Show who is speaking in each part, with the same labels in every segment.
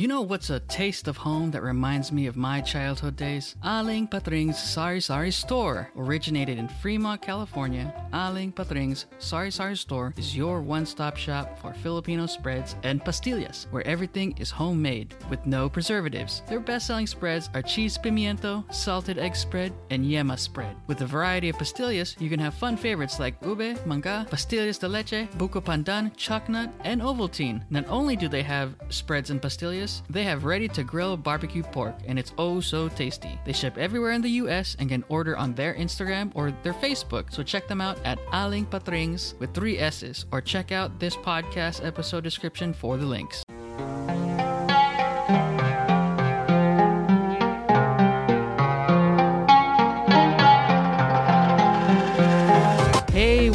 Speaker 1: You know what's a taste of home that reminds me of my childhood days? Aling Patring's Sari Sari Store. Originated in Fremont, California, Aling Patring's Sari Sari Store is your one stop shop for Filipino spreads and pastillas, where everything is homemade with no preservatives. Their best selling spreads are cheese pimiento, salted egg spread, and yema spread. With a variety of pastillas, you can have fun favorites like ube, manga, pastillas de leche, buko pandan, chocnut, and ovaltine. Not only do they have spreads and pastillas, they have ready to grill barbecue pork, and it's oh so tasty. They ship everywhere in the US and can order on their Instagram or their Facebook, so check them out at Aling Patrings with three S's, or check out this podcast episode description for the links.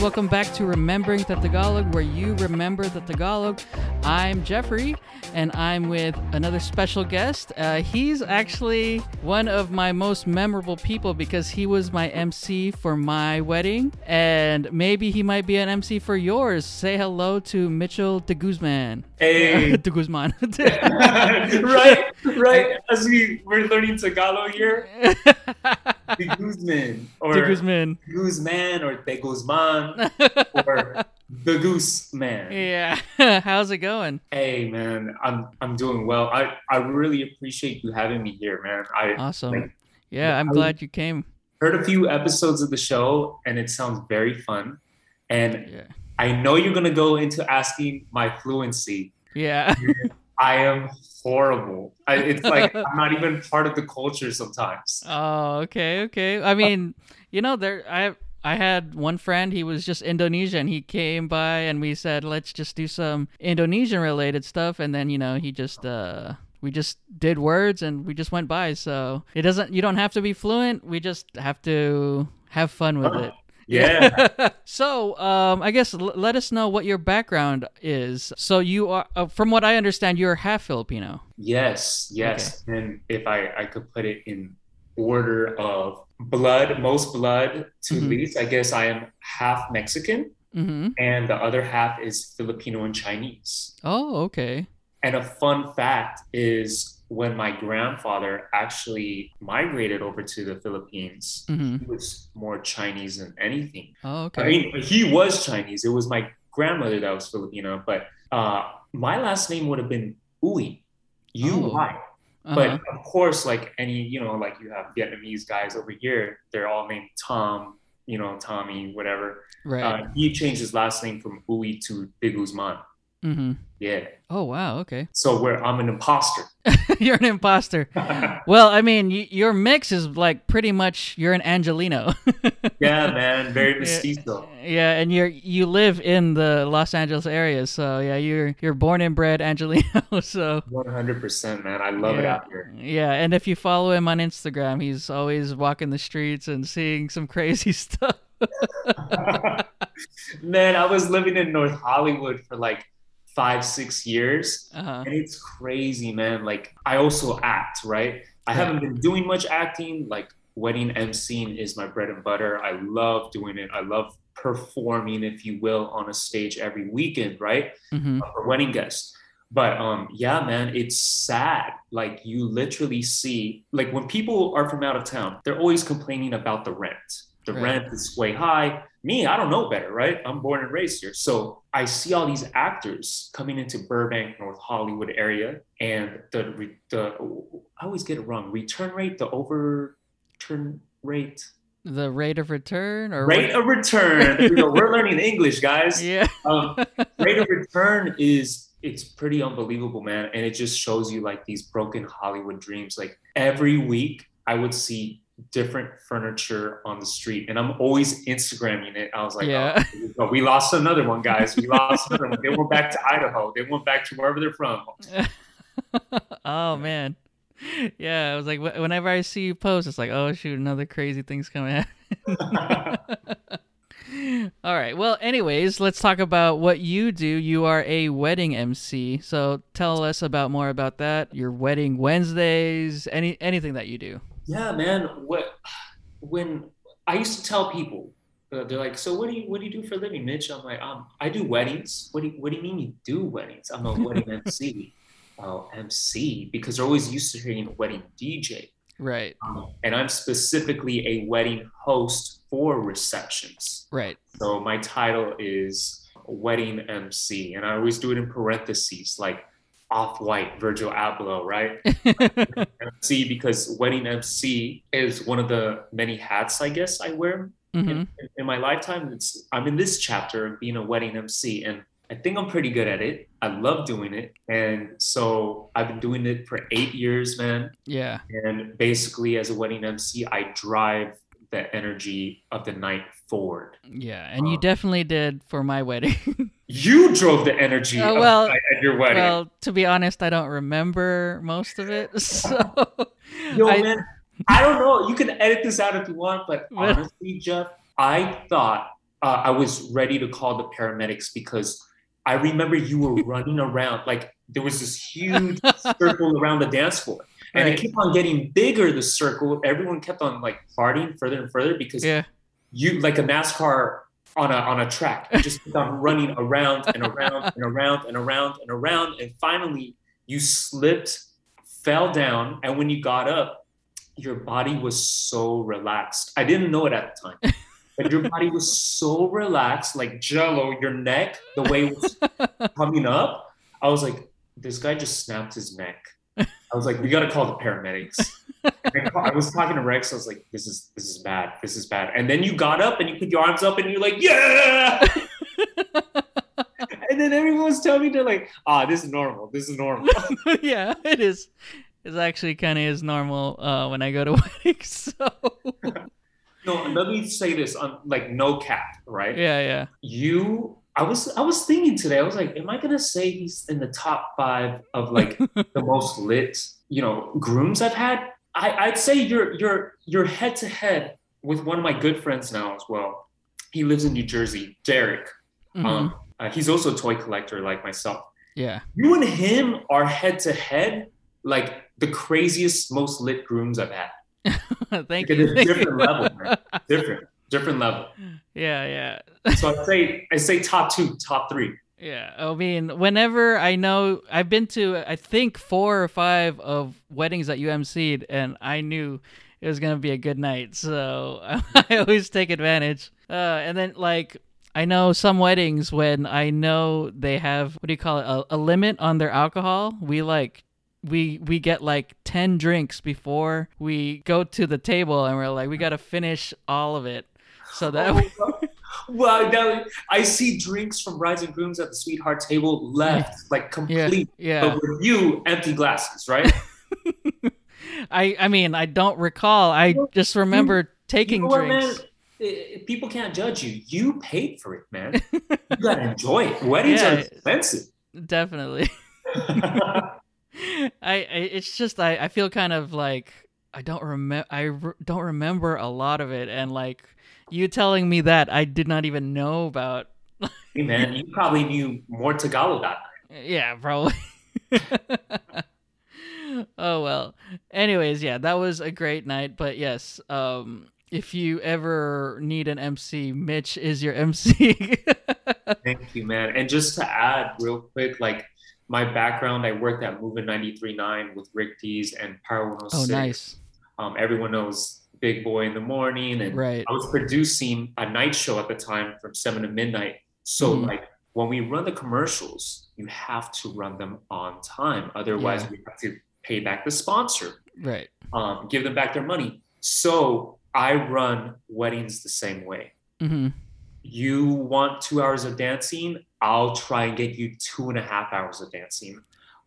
Speaker 1: Welcome back to Remembering the Tagalog, where you remember the Tagalog. I'm Jeffrey, and I'm with another special guest. Uh, he's actually one of my most memorable people because he was my MC for my wedding, and maybe he might be an MC for yours. Say hello to Mitchell de Guzman.
Speaker 2: Hey.
Speaker 1: de Guzman.
Speaker 2: right, right. As we we're learning Tagalog here, de Guzman or
Speaker 1: de Guzman.
Speaker 2: Guzman or de Guzman or the Goose Man.
Speaker 1: Yeah. How's it going?
Speaker 2: Hey man, I'm I'm doing well. I I really appreciate you having me here, man. I
Speaker 1: Awesome.
Speaker 2: like,
Speaker 1: Yeah, I'm
Speaker 2: I-
Speaker 1: glad you came.
Speaker 2: heard a few episodes of the show and it sounds very fun. And
Speaker 1: Yeah.
Speaker 2: I know you're gonna go into asking my fluency.
Speaker 1: Yeah.
Speaker 2: I am horrible. I, it's like I'm not even part of the culture sometimes.
Speaker 1: Oh, okay, okay. I mean, you know, there I I had one friend, he was just Indonesian. He came by and we said, "Let's just do some Indonesian related stuff." And then, you know, he just uh we just did words and we just went by. So, it doesn't you don't have to be fluent. We just have to have fun with it.
Speaker 2: Yeah.
Speaker 1: so, um, I guess l- let us know what your background is. So, you are, uh, from what I understand, you're half Filipino.
Speaker 2: Yes, yes. And if I, I could put it in order of blood, most blood to
Speaker 1: Mhm.
Speaker 2: least, I guess I am half Mexican
Speaker 1: Mm-hmm.
Speaker 2: and the other half is Filipino and Chinese.
Speaker 1: Oh, okay.
Speaker 2: And a fun fact is when my grandfather actually migrated over to the Philippines,
Speaker 1: Mm-hmm.
Speaker 2: he was more Chinese than anything.
Speaker 1: Oh, okay.
Speaker 2: I mean, he was Chinese. It was my grandmother that was Filipino, but uh, my last name would have been Uy, U Y. But
Speaker 1: Uh-huh.
Speaker 2: of course, like any, you know, like you have Vietnamese guys over here, they're all named Tom, you know, Tommy, whatever.
Speaker 1: right.
Speaker 2: Uh, he changed his last name from Uy to De Guzman.
Speaker 1: Mm-hmm.
Speaker 2: Yeah.
Speaker 1: Oh wow. Okay.
Speaker 2: So where I'm an imposter.
Speaker 1: you're an imposter. Well, I mean, y- your mix is like pretty much you're an Angelino.
Speaker 2: yeah, man, very mestizo.
Speaker 1: yeah, and you're you live in the Los Angeles area, so yeah, you're you're born and bred Angelino. So
Speaker 2: 100%, man. I love it out here.
Speaker 1: yeah, and if you follow him on Instagram, he's always walking the streets and seeing some crazy stuff.
Speaker 2: man, I was living in North Hollywood for like five, six years.
Speaker 1: Uh-huh.
Speaker 2: And it's crazy, man. Like I also act, right? I
Speaker 1: Yeah.
Speaker 2: haven't been doing much acting. Like wedding emceeing is my bread and butter. I love doing it. I love performing, if you will, on a stage every weekend, right?
Speaker 1: hmm
Speaker 2: For wedding guests. But um, yeah, man, it's sad. Like you literally see, like when people are from out of town, they're always complaining about the rent. The
Speaker 1: Right.
Speaker 2: rent is way high. Me, I don't know better, right? I'm born and raised here. So I see all these actors coming into Burbank, North Hollywood area, and the the I always get it wrong. Return rate, the overturn rate,
Speaker 1: The rate of return or
Speaker 2: rate of return. We go. We're learning English, guys
Speaker 1: yeah.
Speaker 2: um, rate of return is it's pretty unbelievable man and it just shows you like these broken hollywood dreams like every week i would see different furniture on the street and i'm always instagramming it i was like
Speaker 1: Yeah.
Speaker 2: oh, we lost another one guys we lost another one they went back to idaho they went back to wherever they're from
Speaker 1: oh man. Yeah, I was like, wh- whenever I see you post, it's like, oh shoot, another crazy thing's coming. Out. All right. Well, anyways, let's talk about what you do. You are a wedding MC. So tell us about more about that. Your wedding Wednesdays, any anything that you do.
Speaker 2: Yeah man what when i used to tell people uh, they're like so what do you what do you do for a living mitch i'm like um, i do weddings what do you, what do you mean you do weddings i'm a wedding mc oh, MC because they're always used to hearing wedding DJ.
Speaker 1: Right.
Speaker 2: Um, and I'm specifically a wedding host for receptions.
Speaker 1: Right.
Speaker 2: So my title is wedding MC, and I always do it in parentheses, like off white Virgil Abloh, right? MC because wedding MC is one of the many hats I guess I wear
Speaker 1: Mhm.
Speaker 2: in, in my lifetime. It's I'm in this chapter of being a wedding MC, and I think I'm pretty good at it. I love doing it, and so I've been doing it for eight years, man.
Speaker 1: Yeah.
Speaker 2: And basically, as a wedding MC, I drive the energy of the night forward.
Speaker 1: Yeah. And you
Speaker 2: Um,
Speaker 1: definitely did for my wedding.
Speaker 2: You drove the energy of
Speaker 1: well-
Speaker 2: at your wedding.
Speaker 1: well, to be honest, I don't remember most of it. So
Speaker 2: Yo,
Speaker 1: I-
Speaker 2: man, I don't know. You can edit this out if you want, but honestly, Jeff, I thought uh, I was ready to call the paramedics because I remember you were running around like there was this huge circle around the dance floor, and
Speaker 1: Right.
Speaker 2: it kept on getting bigger. The circle, everyone kept on like partying further and further because
Speaker 1: yeah.
Speaker 2: you like a NASCAR on a on a track. You just kept on running around and around and around and around and around, and finally you slipped, fell down, and when you got up, your body was so relaxed. I didn't know it at the time. But your body was so relaxed, like jello, your neck, the way it was coming up. I was like, this guy just snapped his neck. I was like, we gotta call the paramedics. I I was talking to Rex. I was like, "This is this is bad. This is bad." And then you got up and you put your arms up and you're like, "Yeah!" and then everyone was telling me they're like, "Ah, this is normal. This is normal."
Speaker 1: yeah, it is. It's actually kind of is normal uh, when I go to weddings. So
Speaker 2: no, let me say this on like no cap, right?
Speaker 1: yeah, yeah.
Speaker 2: You, I was I was thinking today. I was like, "Am I gonna say he's in the top five of like the most lit, you know, grooms I've had?" I, I'd say you're you're you're head to head with one of my good friends now as well. He lives in New Jersey, Derek.
Speaker 1: Mhm.
Speaker 2: Um, uh, he's also a toy collector like myself.
Speaker 1: yeah.
Speaker 2: You and him are head to head, like the craziest, most lit grooms I've had.
Speaker 1: Thank you.
Speaker 2: a different level, man. Different, different level.
Speaker 1: yeah, yeah.
Speaker 2: So I say, I say top two, top three.
Speaker 1: Yeah, I mean, whenever I know, I've been to, I think four or five of weddings that you emceed, and I knew it was gonna be a good night, so I always take advantage. Uh, and then like I know some weddings when I know they have what do you call it, a, a limit on their alcohol, we like. We we get like ten drinks before we go to the table, and we're like, we gotta finish all of it, so that
Speaker 2: Oh. Well, now I see drinks from brides and grooms at the sweetheart table left, like complete.
Speaker 1: yeah.
Speaker 2: But with you, empty glasses, right?
Speaker 1: I I mean I don't recall. I
Speaker 2: Well,
Speaker 1: just remember taking
Speaker 2: you know what,
Speaker 1: drinks.
Speaker 2: man? I- People can't judge you. You paid for it, man. You gotta enjoy it. Weddings
Speaker 1: Yeah.
Speaker 2: are expensive.
Speaker 1: Definitely. I, I it's just I I feel kind of like I don't remember I re- don't remember a lot of it and like you telling me that I did not even know about.
Speaker 2: hey, man, you probably knew more Tagalog that night.
Speaker 1: Yeah, probably. oh well. Anyways, yeah, that was a great night, but yes, um if you ever need an MC, Mitch is your MC.
Speaker 2: Thank you, man. And just to add real quick, like my background, I worked at Movement 93.9 with Rick Dees and Power 106.
Speaker 1: oh, nice.
Speaker 2: Um, everyone knows Big Boy in the morning. And
Speaker 1: Right.
Speaker 2: I was producing a night show at the time from 7 to midnight. So,
Speaker 1: Mhm.
Speaker 2: like, when we run the commercials, you have to run them on time. Otherwise,
Speaker 1: Yeah.
Speaker 2: we have to pay back the sponsor,
Speaker 1: Right.
Speaker 2: um, give them back their money. So, I run weddings the same way
Speaker 1: hmm
Speaker 2: you want two hours of dancing, I'll try and get you two and a half hours of dancing.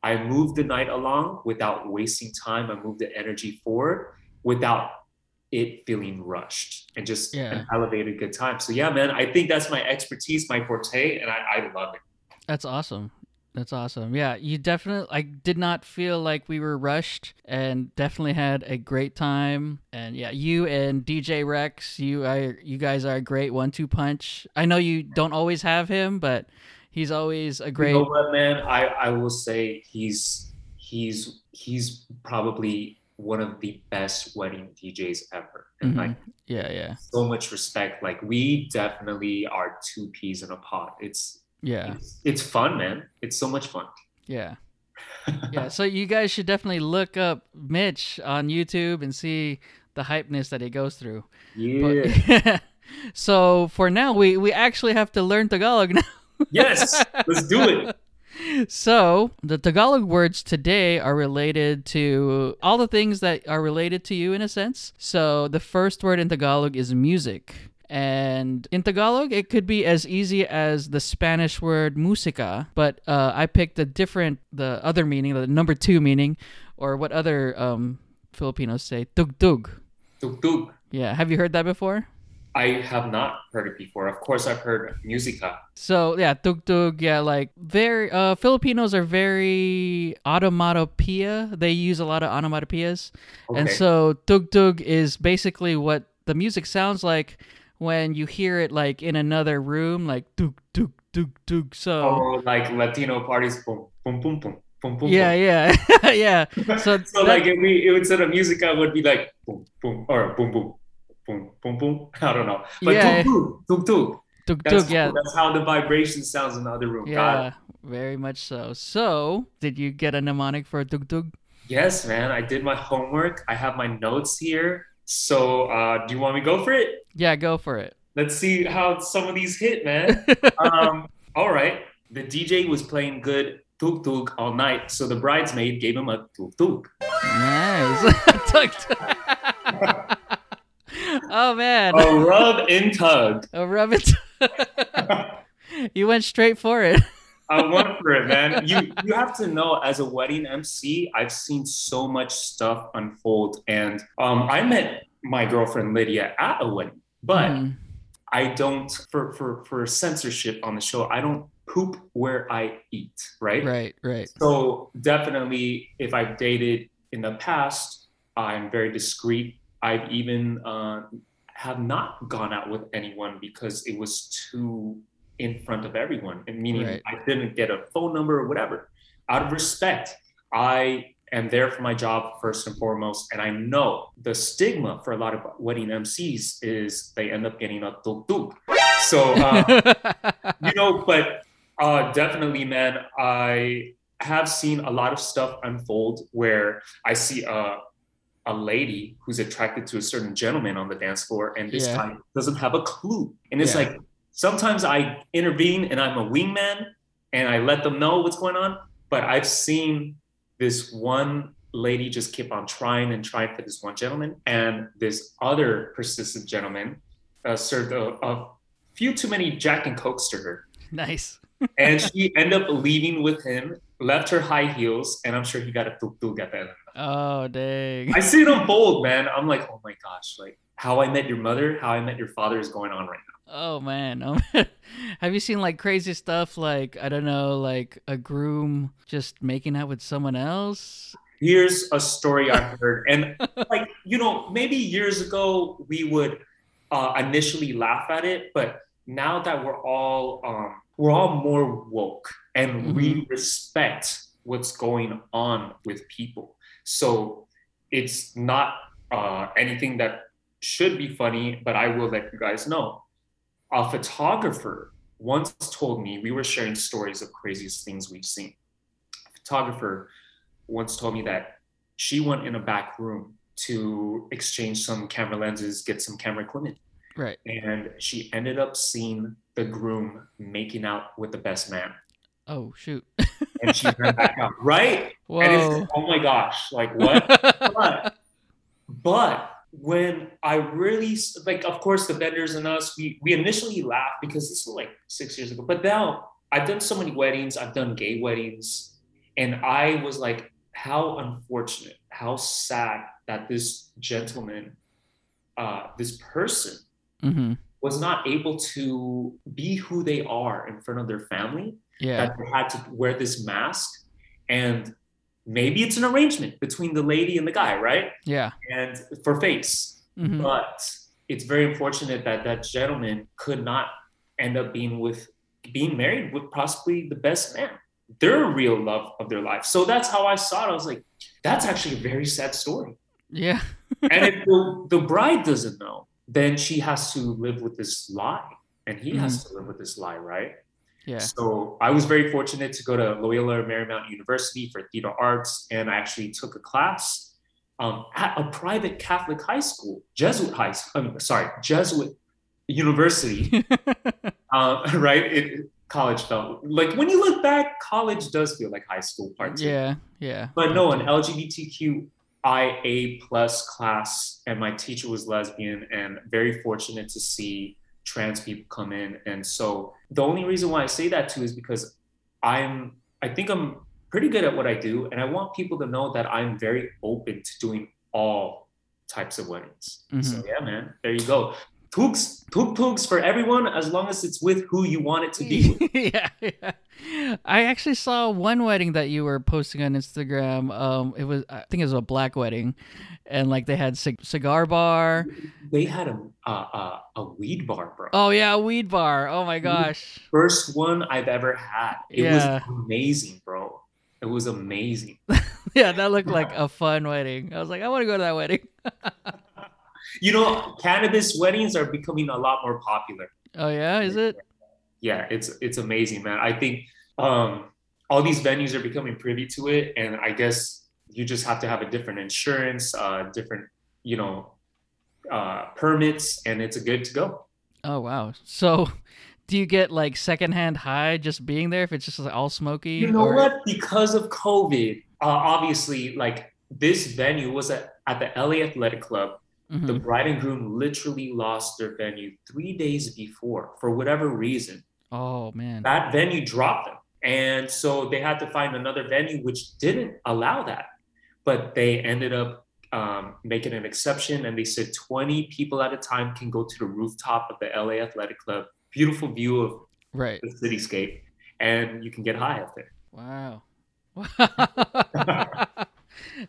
Speaker 2: I move the night along without wasting time. I move the energy forward without it feeling rushed and just
Speaker 1: Yeah.
Speaker 2: an elevated good time. So yeah, man, I think that's my expertise, my forte, and I, I love it.
Speaker 1: That's awesome. That's awesome. Yeah, you definitely. I did not feel like we were rushed, and definitely had a great time. And yeah, you and DJ Rex, you are you guys are a great one-two punch. I know you don't always have him, but he's always a great.
Speaker 2: You know what, man? I, I will say he's he's he's probably one of the best wedding DJs ever. And
Speaker 1: Mhm.
Speaker 2: like
Speaker 1: Yeah, yeah,
Speaker 2: so much respect. Like we definitely are two peas in a pod. It's
Speaker 1: yeah,
Speaker 2: it's, it's fun, man. It's so much fun.
Speaker 1: yeah. yeah, so you guys should definitely look up Mitch on YouTube and see the hypeness that he goes through.
Speaker 2: Yeah.
Speaker 1: But- so for now, we we actually have to learn Tagalog now.
Speaker 2: yes. Let's do it.
Speaker 1: So the Tagalog words today are related to all the things that are related to you in a sense. So the first word in Tagalog is music. And in Tagalog, it could be as easy as the Spanish word música, but uh, I picked a different, the other meaning, the number two meaning, or what other um, Filipinos say, tugtug.
Speaker 2: Tuk.
Speaker 1: Yeah, have you heard that before?
Speaker 2: I have not heard it before. Of course, I've heard musica.
Speaker 1: So yeah, tugtug, yeah, like very uh Filipinos are very automatopoeia. They use a lot of onomatopoeias.
Speaker 2: Okay.
Speaker 1: And so tugtug is basically what the music sounds like when you hear it like in another room, like tug tug tug tug. So
Speaker 2: oh, like Latino parties, boom, boom, boom, boom, boom, boom.
Speaker 1: yeah, yeah, yeah. So,
Speaker 2: so
Speaker 1: that-
Speaker 2: like if we it, instead of musica would be like boom, boom, or boom, boom, boom, boom, boom. I don't know, but
Speaker 1: Yeah.
Speaker 2: tuk tuk, tuk tuk. That's,
Speaker 1: yeah.
Speaker 2: that's how the vibration sounds in the other room.
Speaker 1: Yeah, very much so. So, did you get a mnemonic for tuk tuk?
Speaker 2: Yes, man. I did my homework. I have my notes here. So uh, do you want me to go for it?
Speaker 1: Yeah, go for it.
Speaker 2: Let's see how some of these hit, man. um, all right. The DJ was playing good tuk tuk all night, so the bridesmaid gave him a tuk tuk.
Speaker 1: Nice. Tug tug. Oh man.
Speaker 2: A rub and tug.
Speaker 1: A rub and tug. you went straight for it.
Speaker 2: I went for it, man. You you have to know as a wedding MC, I've seen so much stuff unfold, and um, I met my girlfriend Lydia at a wedding, but
Speaker 1: Mm,
Speaker 2: I don't for for for censorship on the show. I don't poop where I eat, right?
Speaker 1: right, right.
Speaker 2: So definitely, if I've dated in the past, I'm very discreet. I've even uh, have not gone out with anyone because it was too in front of everyone, and meaning
Speaker 1: Right.
Speaker 2: I didn't get a phone number or whatever. Out of respect, I am there for my job first and foremost, and I know the stigma for a lot of wedding MCs is they end up getting a tuk. So. Uh, you know, but uh, definitely, man, I have seen a lot of stuff unfold where I see a a lady who's attracted to a certain gentleman on the dance floor, and this
Speaker 1: Yeah.
Speaker 2: guy doesn't have a clue. And it's
Speaker 1: Yeah.
Speaker 2: like sometimes I intervene and I'm a wingman and I let them know what's going on. But I've seen this one lady just keep on trying and trying for this one gentleman, and this other persistent gentleman uh, served a, a few too many Jack and Cokes to her.
Speaker 1: nice.
Speaker 2: And she ended up leaving with him, left her high heels, and I'm sure he got a tuk tuk at the end.
Speaker 1: Oh dang.
Speaker 2: I see it unfold, man. I'm like, oh my gosh, like how I met your mother, how I met your father is going on right now.
Speaker 1: Oh man. Oh, man. Have you seen like crazy stuff like I don't know, like a groom just making out with someone else?
Speaker 2: Here's a story I heard, and like you know, maybe years ago we would uh, initially laugh at it, but now that we're all um, we're all more woke and we respect what's going on with people, so it's not uh, anything that should be funny. But I will let you guys know. A photographer once told me we were sharing stories of craziest things we've seen. A photographer once told me that she went in a back room to exchange some camera lenses, get some camera equipment,
Speaker 1: Right.
Speaker 2: and she ended up seeing the groom making out with the best man,
Speaker 1: Oh shoot.
Speaker 2: and she ran back out. Right?
Speaker 1: Whoa.
Speaker 2: And it's like, oh my gosh, like what? but but when I really like, of course, the vendors and us, we we initially laughed because this was like six years ago. But now I've done so many weddings, I've done gay weddings, and I was like, how unfortunate, how sad that this gentleman, uh, this person,
Speaker 1: hmm
Speaker 2: was not able to be who they are in front of their family
Speaker 1: Yeah.
Speaker 2: that they had to wear this mask and maybe it's an arrangement between the lady and the guy right?
Speaker 1: Yeah.
Speaker 2: and for face.
Speaker 1: Hmm
Speaker 2: but it's very unfortunate that that gentleman could not end up being with being married with possibly the best man. Their real love of their life. So that's how i saw it. I was like that's actually a very sad story.
Speaker 1: Yeah.
Speaker 2: and if the, the bride doesn't know then she has to live with this lie. And he has to live with this lie right
Speaker 1: Yeah.
Speaker 2: So I was very fortunate to go to Loyola Marymount University for theater arts, and I actually took a class um, at a private Catholic high school, Jesuit high school. I mean, sorry, Jesuit university. uh, right? It, college felt like when you look back, college does feel like high school parts.
Speaker 1: yeah, yeah.
Speaker 2: But no, an LGBTQIA plus class, and my teacher was lesbian, and very fortunate to see trans people come in. And so the only reason why I say that too is because I'm, I think I'm pretty good at what I do, and I want people to know that I'm very open to doing all types of weddings.
Speaker 1: Mhm.
Speaker 2: So yeah, man, there you go. Tugs, tuk tugs for everyone as long as it's with who you want it to be.
Speaker 1: yeah, yeah. I actually saw one wedding that you were posting on Instagram. Um, it was I think it was a black wedding, and like they had cig- cigar bar.
Speaker 2: They had a, a a a weed bar, bro.
Speaker 1: Oh yeah, a weed bar. Oh my gosh.
Speaker 2: First one I've ever had. It
Speaker 1: Yeah.
Speaker 2: was amazing, bro. It was amazing.
Speaker 1: Yeah, that looked like a fun wedding. I was like, I want to go to that wedding.
Speaker 2: You know, cannabis weddings are becoming a lot more popular.
Speaker 1: Oh yeah, is it?
Speaker 2: Yeah, it's it's amazing, man. I think um, all these venues are becoming privy to it, and I guess you just have to have a different insurance, uh, different you know uh, permits, and it's a good to go.
Speaker 1: Oh wow. So, do you get like secondhand high just being there if it's just like, all smoky?
Speaker 2: You know
Speaker 1: or-
Speaker 2: what? Because of COVID, uh, obviously, like this venue was at, at the LA Athletic Club.
Speaker 1: Mhm.
Speaker 2: The bride and groom literally lost their venue three days before for whatever reason.
Speaker 1: Oh man.
Speaker 2: That venue dropped them. And so they had to find another venue which didn't allow that. But they ended up um, making an exception and they said 20 people at a time can go to the rooftop of the LA Athletic Club. Beautiful view of
Speaker 1: Right.
Speaker 2: the cityscape. And you can get high up there.
Speaker 1: Wow.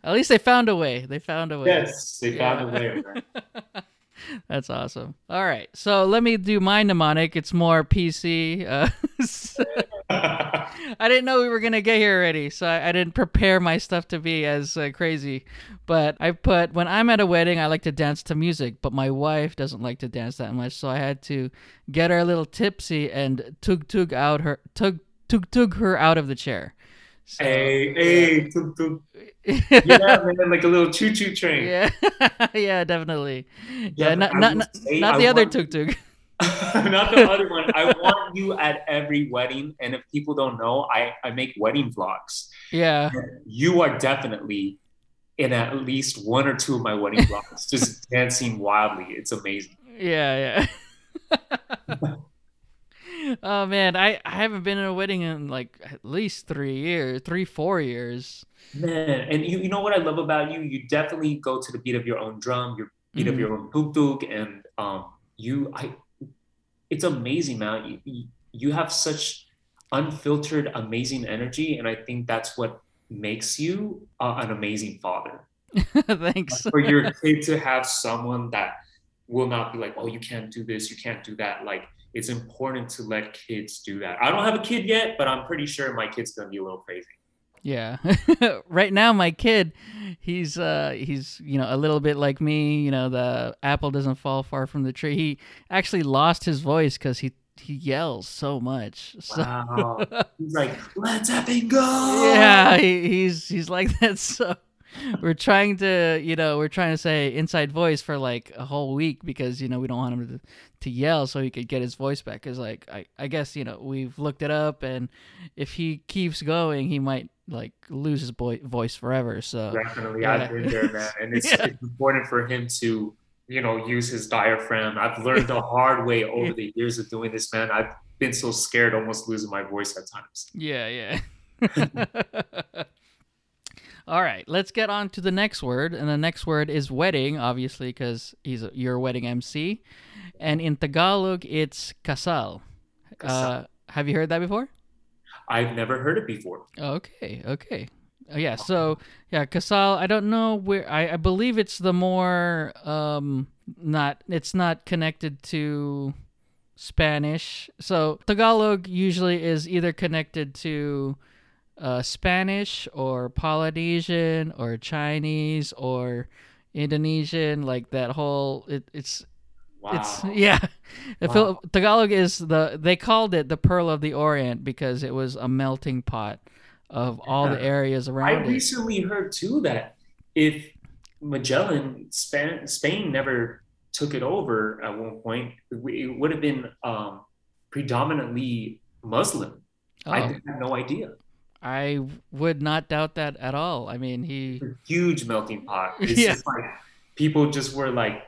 Speaker 1: At least they found a way. They found a way.
Speaker 2: Yes, they found a way.
Speaker 1: That's awesome. All right. So let me do my mnemonic. It's more PC. Uh, I didn't know we were going to get here already. So I, I didn't prepare my stuff to be as uh, crazy. But I put, when I'm at a wedding, I like to dance to music. But my wife doesn't like to dance that much. So I had to get her a little tipsy and tug tug out her, tug tug tug her out of the chair. So,
Speaker 2: hey, hey, tuk tuk. Yeah, man, like a little choo choo train.
Speaker 1: yeah, yeah, definitely. Yeah,
Speaker 2: Yeah,
Speaker 1: not not not,
Speaker 2: say
Speaker 1: not
Speaker 2: I
Speaker 1: the other
Speaker 2: want-
Speaker 1: tuk tuk.
Speaker 2: Not the other one. I want you at every wedding. And if people don't know, I, I make wedding vlogs.
Speaker 1: Yeah,
Speaker 2: You are definitely in at least one or two of my wedding vlogs, just dancing wildly. It's amazing.
Speaker 1: yeah, yeah. Oh man, I I haven't been in a wedding in like at least three years, three four years.
Speaker 2: Man, and you, you know what I love about you? You definitely go to the beat of your own drum, your beat of
Speaker 1: Mhm.
Speaker 2: your own tuk tuk, and um, you, I, it's amazing, man. You, you, have such unfiltered, amazing energy, and I think that's what makes you uh, an amazing father.
Speaker 1: Thanks.
Speaker 2: For your kid to have someone that will not be like, oh, you can't do this, you can't do that. Like, it's important to let kids do that. I don't have a kid yet, but I'm pretty sure my kid's gonna be a little crazy.
Speaker 1: Yeah. right now my kid, he's uh he's, you know, a little bit like me, you know, the apple doesn't fall far from the tree. He actually lost his voice cuz he he yells so much. So
Speaker 2: Wow. He's like, let's effing go.
Speaker 1: yeah, he, he's he's like that so we're trying to, you know, we're trying to say inside voice for like a whole week because, you know, we don't want him to to yell so he could get his voice back cuz like I I guess, you know, we've looked it up and if he keeps going, he might like lose his boy, voice forever. So
Speaker 2: Definitely.
Speaker 1: Yeah.
Speaker 2: I've been there, man. And it's,
Speaker 1: Yeah.
Speaker 2: it's important for him to, you know, use his diaphragm. I've learned the hard way over the years of doing this, man. I've been so scared almost losing my voice at times.
Speaker 1: Yeah, yeah. All right, let's get on to the next word, and the next word is wedding, obviously, because he's a, your wedding MC, and in Tagalog it's kasal. Uh, have you heard that before?
Speaker 2: I've never heard it before.
Speaker 1: Okay, okay. Uh, yeah, so yeah, kasal. I don't know where. I, I believe it's the more um not. It's not connected to Spanish. So Tagalog usually is either connected to uh, Spanish or Polynesian or Chinese or Indonesian. Like that whole. It, it's
Speaker 2: Wow.
Speaker 1: It's yeah.
Speaker 2: Wow.
Speaker 1: Tagalog is the they called it the Pearl of the Orient because it was a melting pot of all the
Speaker 2: Yeah.
Speaker 1: areas
Speaker 2: I
Speaker 1: around it.
Speaker 2: I recently heard too that if Magellan, Spain, Spain never took it over at one point, it would have been um, predominantly Muslim. I
Speaker 1: Oh,
Speaker 2: had no idea.
Speaker 1: I would not doubt that at all. I mean, he
Speaker 2: Huge melting pot. It's
Speaker 1: Yeah.
Speaker 2: just like people just were like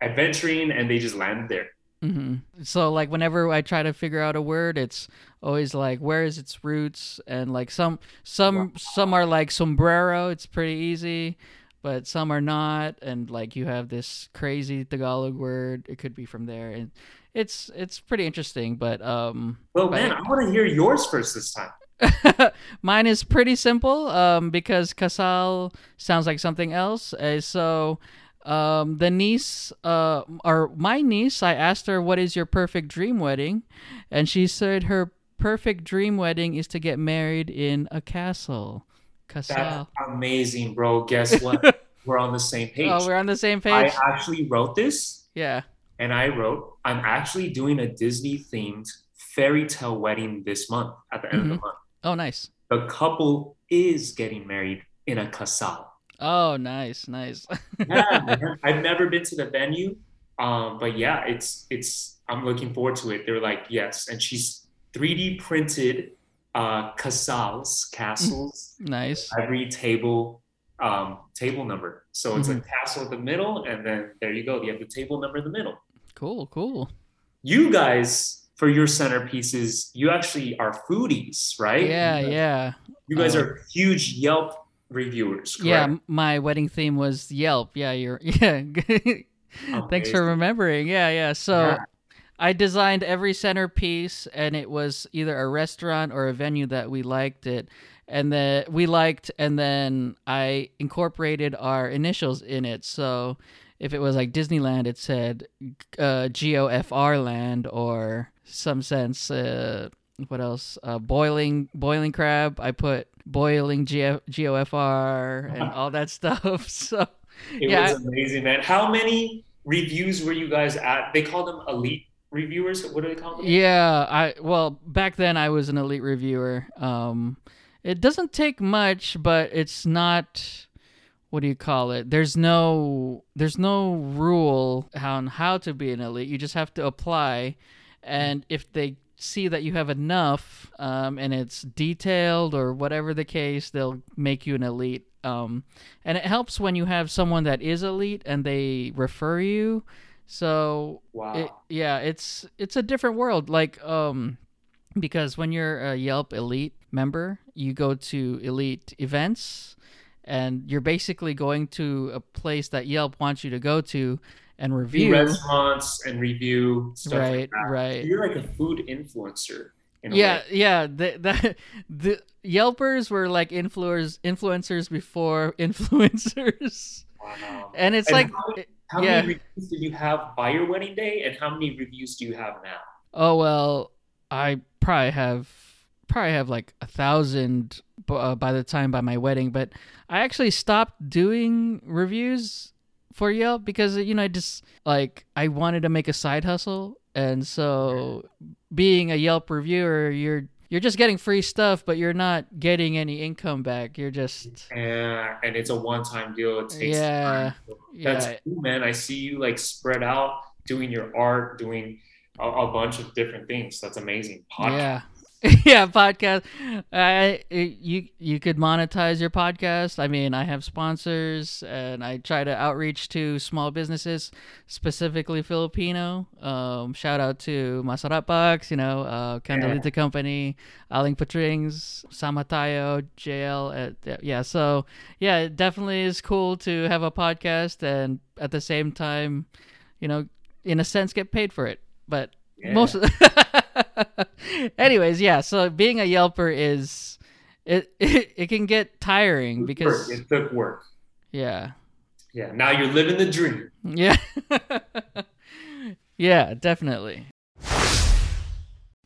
Speaker 2: adventuring and they just landed there.
Speaker 1: hmm So like whenever I try to figure out a word, it's always like where is its roots and like some some some are like sombrero, it's pretty easy, but some are not and like you have this crazy Tagalog word, it could be from there and it's it's pretty interesting, but um
Speaker 2: Well, man, I want to hear yours first this time.
Speaker 1: Mine is pretty simple um, because Casal sounds like something else. Uh, so um, the niece, uh, or my niece, I asked her, "What is your perfect dream wedding?" And she said her perfect dream wedding is to get married in a castle.
Speaker 2: That's
Speaker 1: Casal.
Speaker 2: amazing, bro. Guess what? we're on the same page.
Speaker 1: Oh, we're on the same page.
Speaker 2: I actually wrote this
Speaker 1: yeah.
Speaker 2: and I wrote, I'm actually doing a Disney themed fairy tale wedding this month at the end of the month.
Speaker 1: Oh, nice.
Speaker 2: The couple is getting married in a casal.
Speaker 1: Oh, nice, nice.
Speaker 2: Yeah. I've never been to the venue, um, but yeah, it's it's. I'm looking forward to it. They're like yes, and she's 3D printed uh, casals, castles,
Speaker 1: nice.
Speaker 2: every table um, table number. So it's
Speaker 1: Mm-hmm.
Speaker 2: a castle in the middle, and then there you go. You have the table number in the middle.
Speaker 1: Cool, cool.
Speaker 2: You guys, for your centerpieces, you actually are foodies, right?
Speaker 1: Yeah,
Speaker 2: You guys-
Speaker 1: yeah.
Speaker 2: You guys
Speaker 1: Um,
Speaker 2: are huge Yelp reviewers. Correct?
Speaker 1: Yeah, my wedding theme was Yelp. Yeah, you're yeah. Thanks for remembering. Yeah, yeah. So
Speaker 2: Yeah.
Speaker 1: I designed every centerpiece and it was either a restaurant or a venue that we liked it and then we liked and then I incorporated our initials in it. So if it was like Disneyland it said uh GOFR land or some sense uh what else? Uh, boiling boiling crab. I put boiling G- GOFR and all that stuff. So
Speaker 2: It
Speaker 1: Yeah,
Speaker 2: was amazing, man. How many reviews were you guys at? They call them elite reviewers. What do they call them?
Speaker 1: Yeah, I well back then I was an elite reviewer. Um, it doesn't take much, but it's not. What do you call it? There's no there's no rule on how to be an elite. You just have to apply, and if they see that you have enough, um, and it's detailed or whatever the case, they'll make you an elite. Um, and it helps when you have someone that is elite and they refer you. So
Speaker 2: Wow.
Speaker 1: it, yeah, it's it's a different world. Like um, because when you're a Yelp Elite member, you go to Elite events, and you're basically going to a place that Yelp wants you to go to and
Speaker 2: Review restaurants and review stuff
Speaker 1: Right,
Speaker 2: like that.
Speaker 1: right.
Speaker 2: You're like a food influencer.
Speaker 1: Yeah,
Speaker 2: way.
Speaker 1: yeah. The, the the Yelpers were like influencers influencers before influencers,
Speaker 2: Wow.
Speaker 1: and it's
Speaker 2: And
Speaker 1: like.
Speaker 2: how, how
Speaker 1: yeah.
Speaker 2: many reviews did you have by your wedding day, and how many reviews do you have now?
Speaker 1: Oh well, I probably have probably have like a thousand uh, by the time by my wedding, but I actually stopped doing reviews for Yelp because you know I just like I wanted to make a side hustle, and so being a Yelp reviewer, you're you're just getting free stuff, but you're not getting any income back. You're just
Speaker 2: And, and it's a one-time deal. It takes
Speaker 1: Yeah.
Speaker 2: time. That's
Speaker 1: yeah,
Speaker 2: cool, man. I see you like spread out doing your art, doing a, a bunch of different things. That's amazing. Podcast.
Speaker 1: Yeah. yeah, podcast. I you you could monetize your podcast. I mean, I have sponsors, and I try to outreach to small businesses, specifically Filipino. Um, shout out to Masarap Box, you know, uh, Candelita Company, Aling Patrings, Samatayo, JL. Uh, yeah, so yeah, it definitely is cool to have a podcast, and at the same time, you know, in a sense, get paid for it. But
Speaker 2: Yeah.
Speaker 1: most of anyways yeah so being a yelper is it it, it can get tiring because
Speaker 2: it took work.
Speaker 1: yeah
Speaker 2: Yeah. Now you're living the dream.
Speaker 1: yeah yeah definitely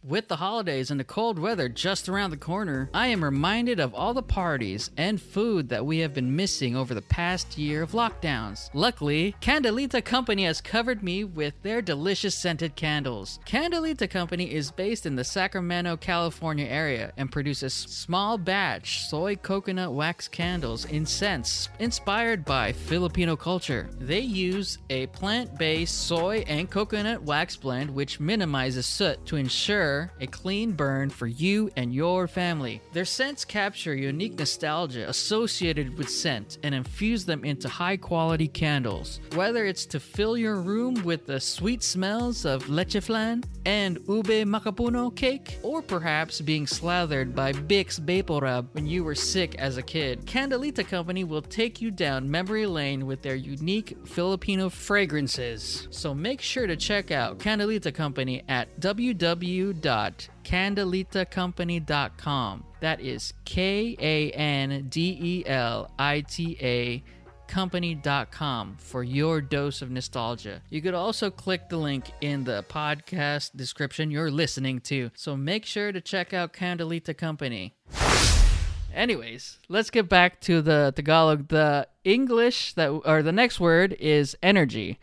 Speaker 1: With the holidays and the cold weather just around the corner, I am reminded of all the parties and food that we have been missing over the past year of lockdowns. Luckily, Candelita Company has covered me with their delicious scented candles. Candelita Company is based in the Sacramento, California area and produces small batch soy coconut wax candles in scents inspired by Filipino culture. They use a plant based soy and coconut wax blend which minimizes soot to ensure a clean burn for you and your family. Their scents capture unique nostalgia associated with scent and infuse them into high quality candles. Whether it's to fill your room with the sweet smells of leche flan and ube macapuno cake, or perhaps being slathered by Vicks Vaporub when you were sick as a kid, Candelita Company will take you down memory lane with their unique Filipino fragrances. So make sure to check out Candelita Company at www.candelitacompany.com. That is K A N D E L I T A company.com for your dose of nostalgia. You could also click the link in the podcast description you're listening to. So make sure to check out Candelita Company. Anyways, let's get back to the Tagalog. The English that or the next word is energy.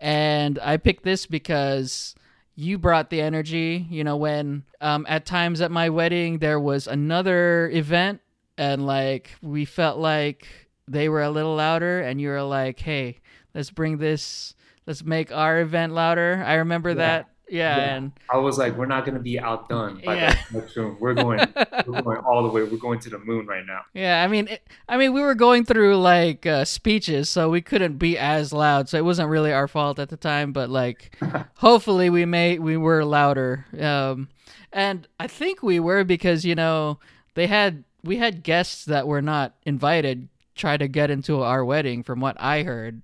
Speaker 1: And I picked this because you brought the energy, you know, when um, at times at my wedding there was another event and like we felt like they were a little louder and you were like, "Hey, let's bring this let's make our event louder." I remember
Speaker 2: Yeah.
Speaker 1: that. Yeah,
Speaker 2: Yeah.
Speaker 1: and
Speaker 2: I was like, we're not going to be outdone by
Speaker 1: Yeah.
Speaker 2: that much room. We're going, we're going all the way. We're going to the moon right now.
Speaker 1: Yeah, I mean, it, I mean, we were going through like uh, speeches, so we couldn't be as loud. So it wasn't really our fault at the time, but like, hopefully we may we were louder. Um, and I think we were because you know they had we had guests that were not invited try to get into our wedding, from what I heard.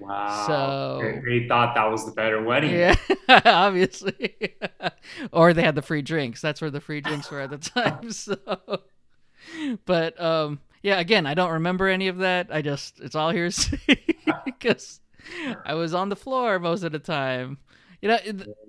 Speaker 2: Wow.
Speaker 1: So-
Speaker 2: they, they thought that was the better wedding.
Speaker 1: Yeah, obviously. or they had the free drinks. That's where the free drinks were at the time. So, but um, yeah. Again, I don't remember any of that. I just it's all hearsay because I was on the floor most of the time. You know,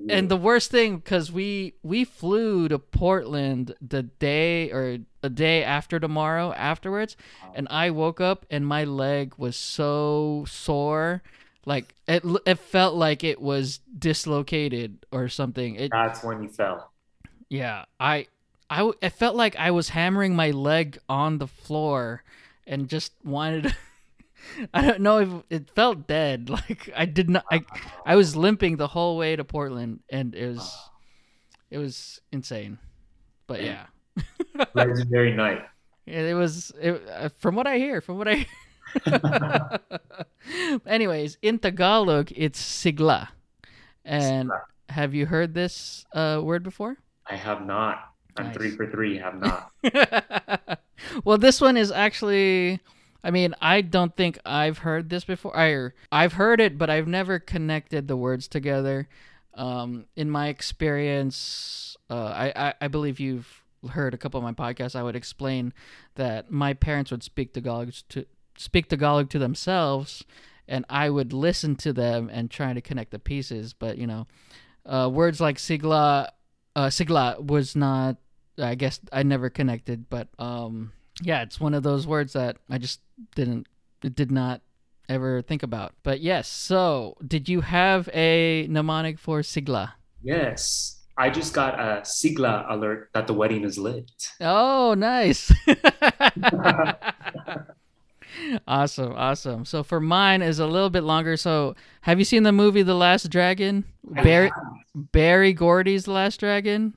Speaker 1: and the worst thing because we we flew to Portland the day or a day after tomorrow afterwards, and I woke up and my leg was so sore, like it it felt like it was dislocated or something. It
Speaker 2: That's when you fell.
Speaker 1: yeah, I I it felt like I was hammering my leg on the floor and just wanted. I don't know if it felt dead. Like I did not. I I was limping the whole way to Portland, and it was it was insane. But yeah,
Speaker 2: Legendary night.
Speaker 1: it, it was it, uh, from what I hear. From what I. Anyways, in Tagalog, it's sigla, and
Speaker 2: Sigla.
Speaker 1: have you heard this uh, word before?
Speaker 2: I have not. I'm
Speaker 1: Nice.
Speaker 2: three for three. Have not.
Speaker 1: well, this one is actually. I mean, I don't think I've heard this before. I, I've heard it, but I've never connected the words together. Um, in my experience, uh, I, I, I believe you've heard a couple of my podcasts. I would explain that my parents would speak Tagalog to speak Tagalog to themselves, and I would listen to them and try to connect the pieces. But you know, uh, words like sigla, uh, sigla was not. I guess I never connected, but um, yeah, it's one of those words that I just didn't, did not ever think about. But yes, so did you have a mnemonic for sigla?
Speaker 2: Yes. I just got a Sigla alert that the wedding is lit.
Speaker 1: Oh, nice. awesome, awesome. So for mine is a little bit longer. So have you seen the movie The Last Dragon?
Speaker 2: Berry.
Speaker 1: Berry Gordy's The Last Dragon.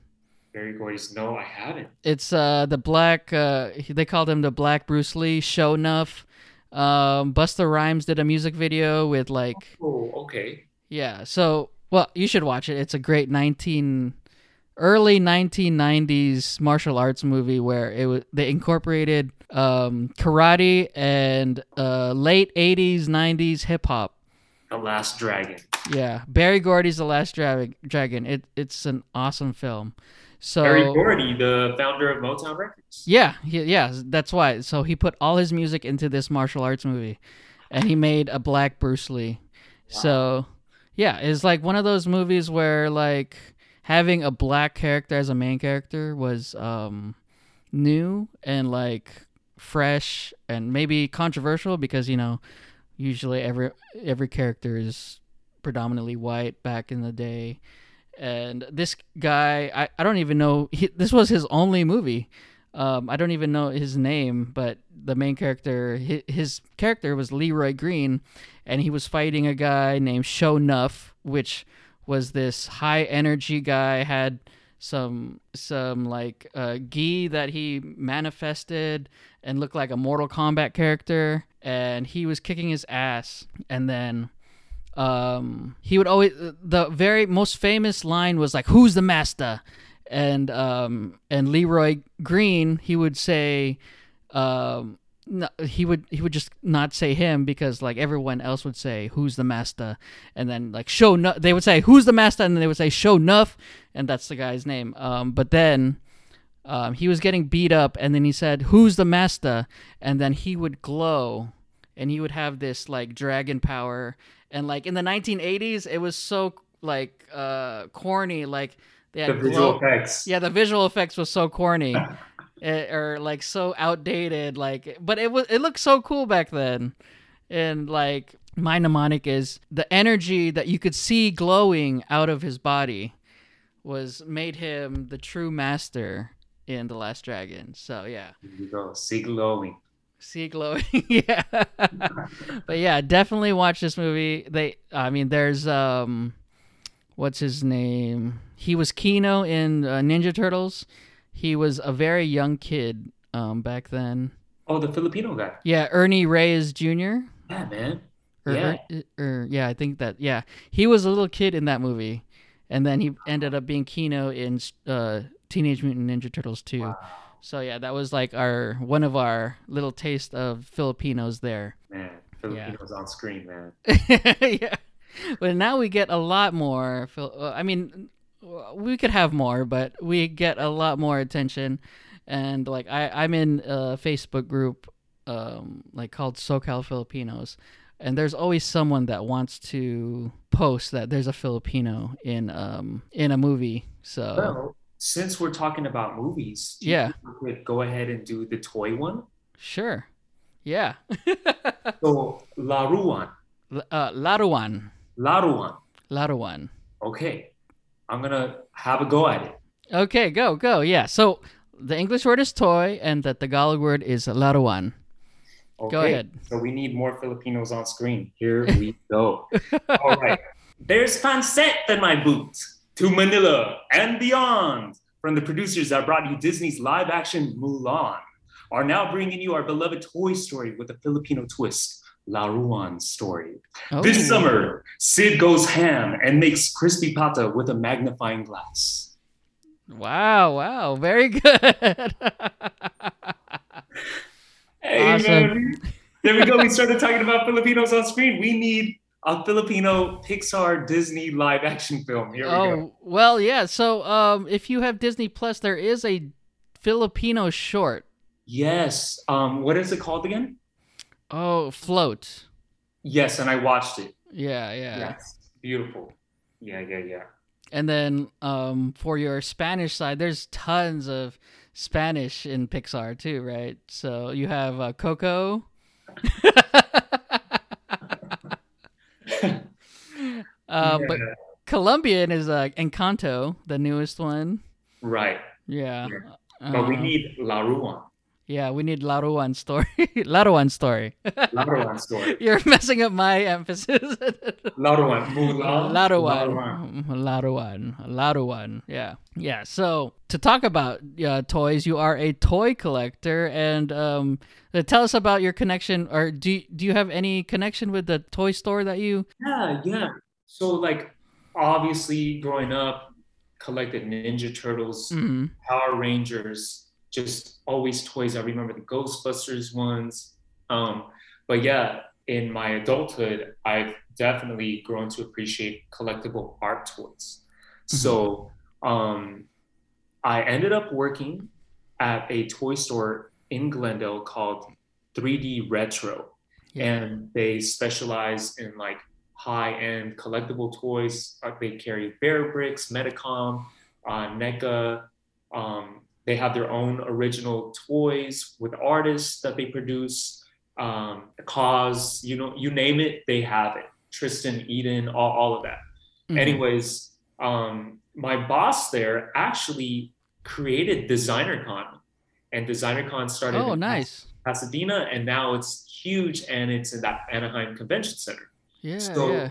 Speaker 2: Berry Gordy's. No, I haven't.
Speaker 1: It's uh the black uh they called him the black Bruce Lee Sho'nuff. Um Busta Rhymes did a music video with like
Speaker 2: Oh, okay.
Speaker 1: yeah, so well, you should watch it. It's a great 19 early 1990s martial arts movie where it was they incorporated um karate and uh late 80s 90s hip hop.
Speaker 2: The Last Dragon.
Speaker 1: Yeah, Berry Gordy's The Last Dra- Dragon. It it's an awesome film. So
Speaker 2: Berry Gordy, the founder of Motown Records.
Speaker 1: Yeah, he, yeah, that's why. So he put all his music into this martial arts movie, and he made a black Bruce Lee. So yeah, it's like one of those movies where like having a black character as a main character was um new and like fresh and maybe controversial because you know usually every every character is predominantly white back in the day and this guy i, I don't even know he, this was his only movie. Um, i don't even know his name but the main character his, his character was leroy green and he was fighting a guy named Sho'nuff which was this high energy guy had some some like uh gi that he manifested and looked like a mortal kombat character and he was kicking his ass. And then um he would always the very most famous line was like who's the master? And um and leroy green he would say um no, he would he would just not say him because like everyone else would say who's the master? And then like Sho'nuff they would say who's the master? And then they would say Sho'nuff. And that's the guy's name. Um but then um he was getting beat up and then he said who's the master? And then he would glow and he would have this like dragon power and like in the 1980s it was so like uh corny like they had
Speaker 2: The visual
Speaker 1: glow-
Speaker 2: effects.
Speaker 1: yeah the visual effects was so corny eh, or like so outdated like but it was it looked so cool back then and like my mnemonic is the energy that you could see glowing out of his body was made him the true master in the last dragon so yeah
Speaker 2: you go. See glowing.
Speaker 1: See glowing. Yeah. But yeah definitely watch this movie. They i mean there's um what's his name? He was Keno in uh, ninja turtles. He was a very young kid um back then.
Speaker 2: Oh, the Filipino guy.
Speaker 1: yeah ernie reyes jr
Speaker 2: Yeah, man.
Speaker 1: or,
Speaker 2: Yeah.
Speaker 1: or, or- yeah i think that yeah. He was a little kid in that movie and then he ended up being Keno in uh teenage mutant ninja turtles 2
Speaker 2: Wow.
Speaker 1: So yeah that was like our one of our little taste of filipinos there
Speaker 2: Man, Filipinos on screen, man.
Speaker 1: yeah. But now we get a lot more. Uh, I mean, we could have more, but we get a lot more attention. And like, I I'm in a Facebook group, um, like called SoCal Filipinos, and there's always someone that wants to post that there's a Filipino in um in a movie. So
Speaker 2: Well, since we're talking about movies, do you
Speaker 1: Yeah.
Speaker 2: think we could go ahead and do the toy one.
Speaker 1: sure, yeah.
Speaker 2: So Laruan,
Speaker 1: L- uh, Laruan,
Speaker 2: Laruan.
Speaker 1: Laruan.
Speaker 2: Okay, I'm gonna have a go at it.
Speaker 1: Okay, go, go. Yeah. So the English word is toy, and that the Tagalog word is laruan.
Speaker 2: Okay.
Speaker 1: Go ahead.
Speaker 2: So we need more Filipinos on screen. Here we go. All right. There's pancit in my boot to Manila and beyond. From the producers that brought you Disney's live action Mulan, are now bringing you our beloved Toy Story with a Filipino twist, La Ruan story.
Speaker 1: Oh.
Speaker 2: This summer, Sid goes ham and makes crispy pata with a magnifying glass.
Speaker 1: Wow, wow, very good.
Speaker 2: Hey,
Speaker 1: Awesome.
Speaker 2: man. There we go. We started talking about Filipinos on screen. We need a Filipino Pixar Disney live action film. Here we go.
Speaker 1: oh, well, yeah. So, um, if you have Disney Plus, there is a Filipino short.
Speaker 2: Yes. Um, what is it called again?
Speaker 1: Oh, float.
Speaker 2: Yes, and I watched it.
Speaker 1: Yeah, yeah.
Speaker 2: Yes. Beautiful. Yeah, yeah, yeah.
Speaker 1: And then, um, for your Spanish side, there's tons of Spanish in Pixar too, right? So you have uh, Coco. Uh, But Colombian is uh, Encanto, the newest one.
Speaker 2: right.
Speaker 1: Yeah.
Speaker 2: But we
Speaker 1: Uh,
Speaker 2: need La Ruan.
Speaker 1: Yeah, we need Laruan story. Laruan story.
Speaker 2: La Ruan story.
Speaker 1: You're messing up my emphasis.
Speaker 2: La Ruan. Mulan.
Speaker 1: Laruan. Laruan. Laruan. Yeah. Yeah. So to talk about uh, toys, you are a toy collector, and um, uh, tell us about your connection. Or do do you have any connection with the toy store that you?
Speaker 2: Yeah, yeah. So like obviously growing up, collected Ninja Turtles,
Speaker 1: Mhm.
Speaker 2: Power Rangers, just always toys. I remember the Ghostbusters ones. Um, but yeah, in my adulthood, I've definitely grown to appreciate collectible art toys. So um, I ended up working at a toy store in Glendale called 3D Retro and they specialize in like high-end collectible toys. Uh, They carry Bear Bricks, Medicom, uh, NECA. Um, they have their own original toys with artists that they produce. Um, KAWS, you know, you name it, they have it. Tristan, Eaton, all, all of that. Mm-hmm. Anyways, um, my boss there actually created DesignerCon, and DesignerCon started.
Speaker 1: Oh, nice.
Speaker 2: Pasadena, and now it's huge, and it's in that Anaheim Convention Center.
Speaker 1: Yeah. So yeah.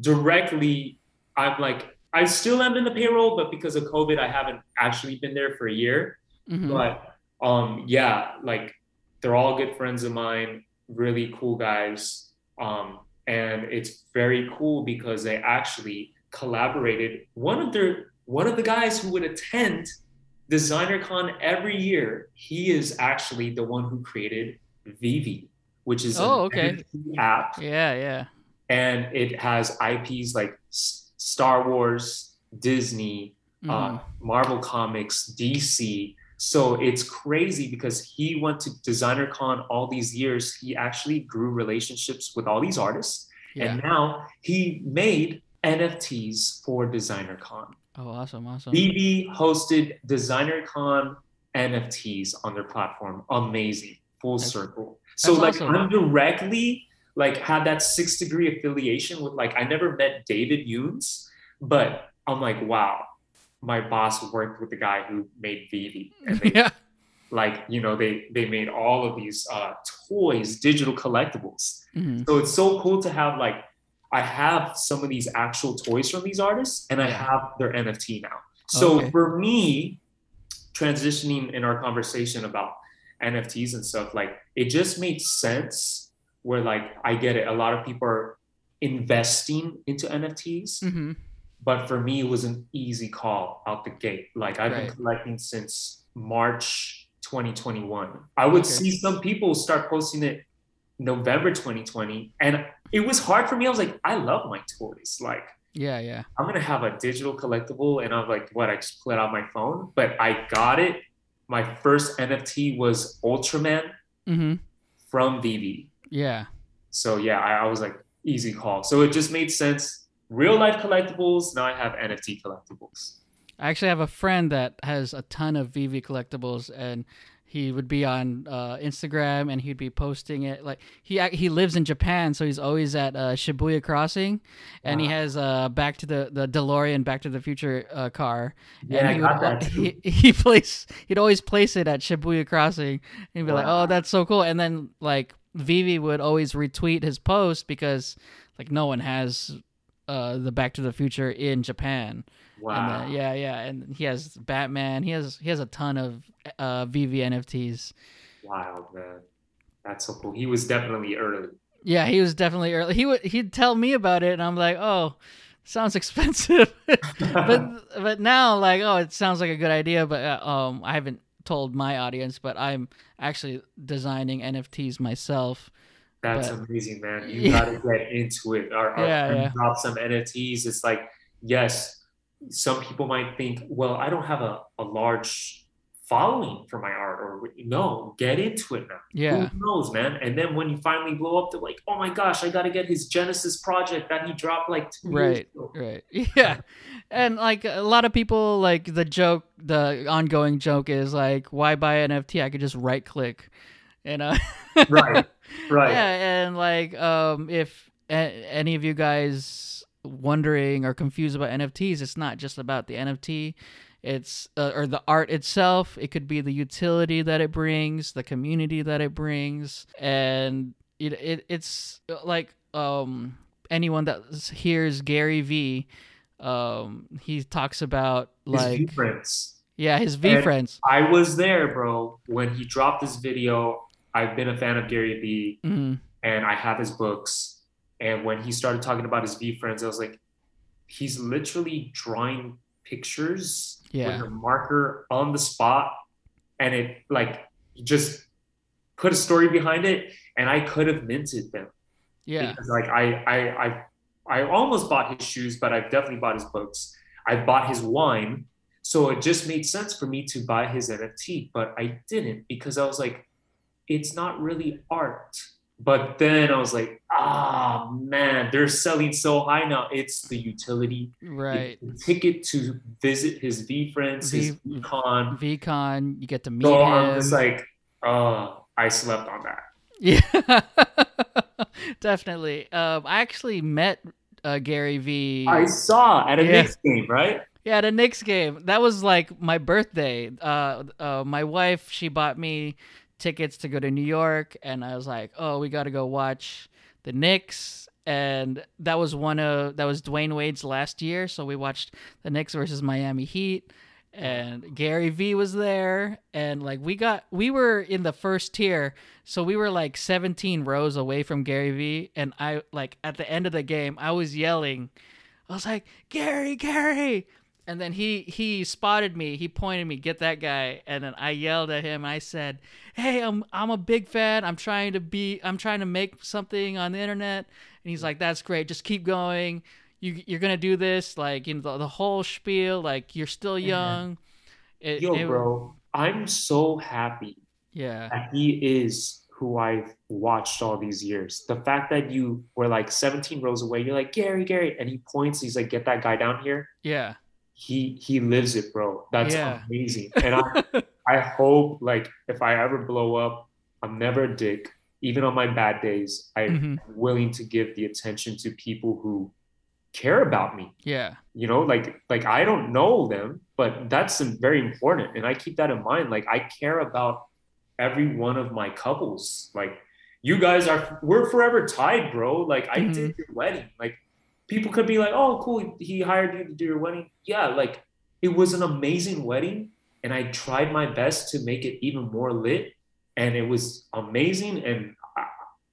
Speaker 2: directly, I'm like, I still am in the payroll, but because of COVID, I haven't actually been there for a year. Mm-hmm. But um, yeah, like they're all good friends of mine, really cool guys. Um, and it's very cool because they actually collaborated. One of their one of the guys who would attend DesignerCon every year, he is actually the one who created VeVe, which is
Speaker 1: oh okay
Speaker 2: app.
Speaker 1: Yeah, yeah.
Speaker 2: And it has IPs like Star Wars, Disney, uh, mm-hmm. uh, Marvel Comics, DC. So it's crazy because he went to Designer Con all these years. He actually grew relationships with all these artists. Yeah. And now he made NFTs for Designer Con.
Speaker 1: Oh, awesome, awesome.
Speaker 2: VeVe hosted Designer Con NFTs on their platform. Amazing. Full that's, circle. So like awesome. I'm directly like had that six degree affiliation with like I never met David Younes, but I'm like, wow, my boss worked with the guy who made VeVe. And they, yeah. Like, you know, they they made all of these uh, toys, digital collectibles. Mm-hmm. So it's so cool to have like I have some of these actual toys from these artists and I have their NFT now. So okay. for me, transitioning in our conversation about NFTs and stuff, like it just made sense where like I get it. A lot of people are investing into NFTs. Mm-hmm but for me, it was an easy call out the gate. Like I've right. been collecting since March 2021. I would okay. see some people start posting it November 2020, and it was hard for me. I was like, I love my toys. Like,
Speaker 1: yeah, yeah.
Speaker 2: I'm gonna have a digital collectible, and I'm like, what? I just pull it out my phone, but I got it. My first NFT was Ultraman mm-hmm. from VeVe.
Speaker 1: Yeah.
Speaker 2: So yeah, I, I was like, easy call. So it just made sense real life collectibles. Now I have NFT collectibles.
Speaker 1: I actually have a friend that has a ton of VeVe collectibles, and he would be on uh, Instagram and he'd be posting it. Like he he lives in Japan, so he's always at uh, Shibuya Crossing, and wow. he has uh, Back to the the DeLorean Back to the Future uh, car.
Speaker 2: Yeah,
Speaker 1: and
Speaker 2: he I got would,
Speaker 1: that too. He, he place he'd always place it at Shibuya Crossing. And he'd be wow. like, "Oh, that's so cool!" And then like VeVe would always retweet his post because like no one has uh, the Back to the Future in Japan.
Speaker 2: Wow.
Speaker 1: And, uh, yeah, yeah, and he has Batman. He has he has a ton of uh, VeVe NFTs.
Speaker 2: Wild man, that's so cool. He was definitely early.
Speaker 1: Yeah, he was definitely early. He would he'd tell me about it, and I'm like, oh, sounds expensive. but but now like, oh, it sounds like a good idea. But uh, um, I haven't told my audience, but I'm actually designing NFTs myself.
Speaker 2: That's but, amazing, man. You yeah. gotta get into it. Or, or
Speaker 1: yeah, yeah.
Speaker 2: drop some NFTs. It's like, yes, some people might think, well, I don't have a, a large following for my art or no get into it now.
Speaker 1: Yeah.
Speaker 2: who knows man? And then when you finally blow up they're like oh my gosh i gotta get his genesis project that he dropped like
Speaker 1: right right. Yeah. And like a lot of people like the joke the ongoing joke is like why buy an nft i could just right click you know?
Speaker 2: Right right.
Speaker 1: Yeah and like um if a- any of you guys wondering or confused about nfts it's not just about the nft it's uh, or the art itself. It could be the utility that it brings the community that it brings. And it, it it's uh, like um anyone that hears gary vee um he talks about like
Speaker 2: his friends
Speaker 1: yeah his VeeFriends
Speaker 2: i was there bro when he dropped this video. I've been a fan of Gary Vee mm-hmm. and I have his books. And when he started talking about his VeeFriends I was like, he's literally drawing pictures
Speaker 1: yeah.
Speaker 2: with a marker on the spot. And it like just put a story behind it. And I could have minted them.
Speaker 1: Yeah.
Speaker 2: Because like I I I I almost bought his shoes, but I've definitely bought his books. I bought his wine. So it just made sense for me to buy his NFT, but I didn't because I was like, it's not really art. But then I was like, ah, man, they're selling so high now. It's the utility,
Speaker 1: Right.
Speaker 2: the ticket to visit his VeeFriends, v- his
Speaker 1: V-
Speaker 2: VeeCon.
Speaker 1: VeeCon, you get to meet
Speaker 2: So
Speaker 1: him.
Speaker 2: I'm just like, oh, I slept on that.
Speaker 1: yeah. Definitely. Um, I actually met uh, Gary Vee.
Speaker 2: I saw at a
Speaker 1: Yeah.
Speaker 2: Knicks game, right?
Speaker 1: Yeah, at a Knicks game. That was like my birthday. Uh, uh, my wife she bought me tickets to go to New York, and I was like, "Oh, we got to go watch the Knicks." And that was one of that was Dwyane Wade's last year, so we watched the Knicks versus Miami Heat, and Gary Vee was there, and like we got we were in the first tier, so we were like 17 rows away from Gary Vee, and I like at the end of the game, I was yelling. I was like, Gary, Gary. And then he he spotted me. He pointed me, get that guy. And then I yelled at him. I said, "Hey, I'm I'm a big fan. I'm trying to be. I'm trying to make something on the internet." And he's like, "That's great. Just keep going. You you're gonna do this. Like you know the, the whole spiel. Like you're still young." It-
Speaker 2: Yo,
Speaker 1: it-
Speaker 2: bro, I'm so happy
Speaker 1: Yeah.
Speaker 2: that he is who I've watched all these years. The fact that you were like 17 rows away, you're like, Gary, Gary, and he points, he's like, get that guy down here.
Speaker 1: Yeah.
Speaker 2: He he lives it, bro. That's
Speaker 1: Yeah.
Speaker 2: amazing. And I I hope like if I ever blow up, I'm never a dick. Even on my bad days, I'm
Speaker 1: Mhm.
Speaker 2: willing to give the attention to people who care about me
Speaker 1: Yeah.
Speaker 2: you know like like i don't know them but that's very important and i keep that in mind like i care about every one of my couples like you guys are we're forever tied bro like i
Speaker 1: Mhm.
Speaker 2: did your wedding like people could be like oh cool he hired you to do your wedding yeah like it was an amazing wedding and i tried my best to make it even more lit and it was amazing and I,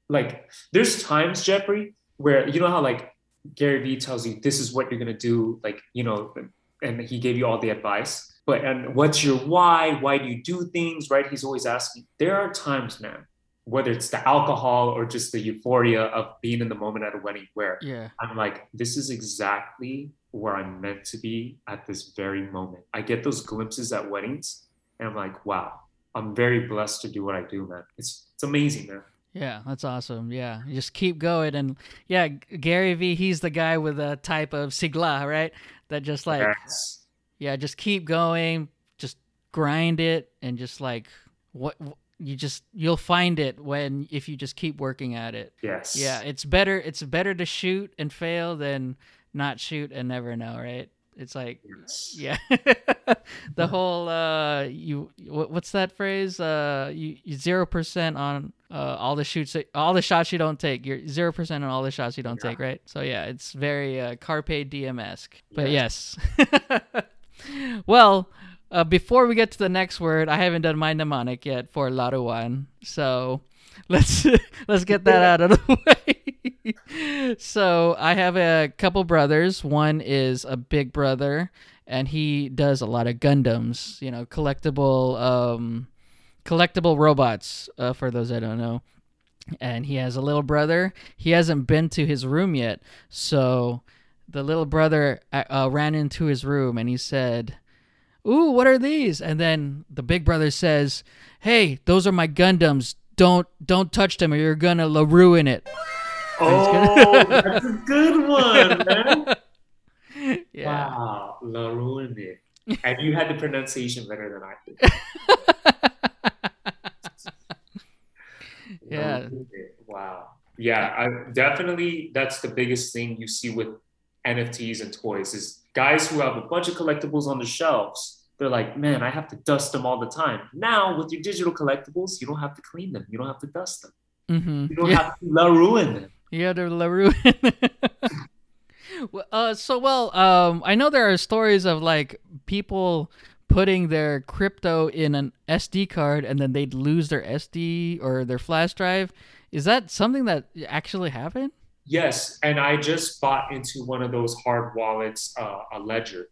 Speaker 2: like there's times jeffrey where you know how like Gary Vee tells you this is what you're gonna do, like you know, and he gave you all the advice. But and what's your why? Why do you do things? Right? He's always asking. There are times, man, whether it's the alcohol or just the euphoria of being in the moment at a wedding, where
Speaker 1: Yeah.
Speaker 2: I'm like, this is exactly where I'm meant to be at this very moment. I get those glimpses at weddings, and I'm like, wow, I'm very blessed to do what I do, man. It's it's amazing, man.
Speaker 1: Yeah, that's awesome. Yeah, you just keep going, and yeah, Gary Vee. He's the guy with a type of sigla, right? That just like
Speaker 2: Yes.
Speaker 1: yeah, just keep going, just grind it, and just like what wh- you just you'll find it when if you just keep working at it.
Speaker 2: Yes.
Speaker 1: Yeah, it's better. It's better to shoot and fail than not shoot and never know, right? It's like
Speaker 2: Yes.
Speaker 1: yeah, the whole uh, you what's that phrase? Uh, you zero percent on uh, all the shoots, all the shots you don't take. You're zero percent on all the shots you don't
Speaker 2: Yeah.
Speaker 1: take, right? So yeah, it's very uh, carpe diem esque. But yes, well, uh, before we get to the next word, I haven't done my mnemonic yet for Laruan, so let's let's get that out of the way. so I have a couple brothers. One is a big brother, and he does a lot of Gundams. You know, collectible um, collectible robots. Uh, for those that don't know. And he has a little brother. He hasn't been to his room yet, so the little brother uh, ran into his room and he said, "Ooh, what are these?" And then the big brother says, "Hey, those are my Gundams. Don't don't touch them, or you're gonna la- ruin it."
Speaker 2: Oh, that's a good one, man.
Speaker 1: Yeah.
Speaker 2: Wow, La it. And you had the pronunciation better than I did.
Speaker 1: Yeah.
Speaker 2: Wow. Yeah, I definitely that's the biggest thing you see with NFTs and toys is guys who have a bunch of collectibles on the shelves. They're like, man, I have to dust them all the time. Now with your digital collectibles, you don't have to clean them. You don't have to dust them.
Speaker 1: Mm-hmm.
Speaker 2: You don't
Speaker 1: Yeah.
Speaker 2: have to La Ruin them.
Speaker 1: Yeah, the La Ruin. Well, uh, so well, um, I know there are stories of like people putting their crypto in an SD card and then they'd lose their SD or their flash drive. Is that something that actually happened?
Speaker 2: Yes, and I just bought into one of those hard wallets, uh, a Ledger.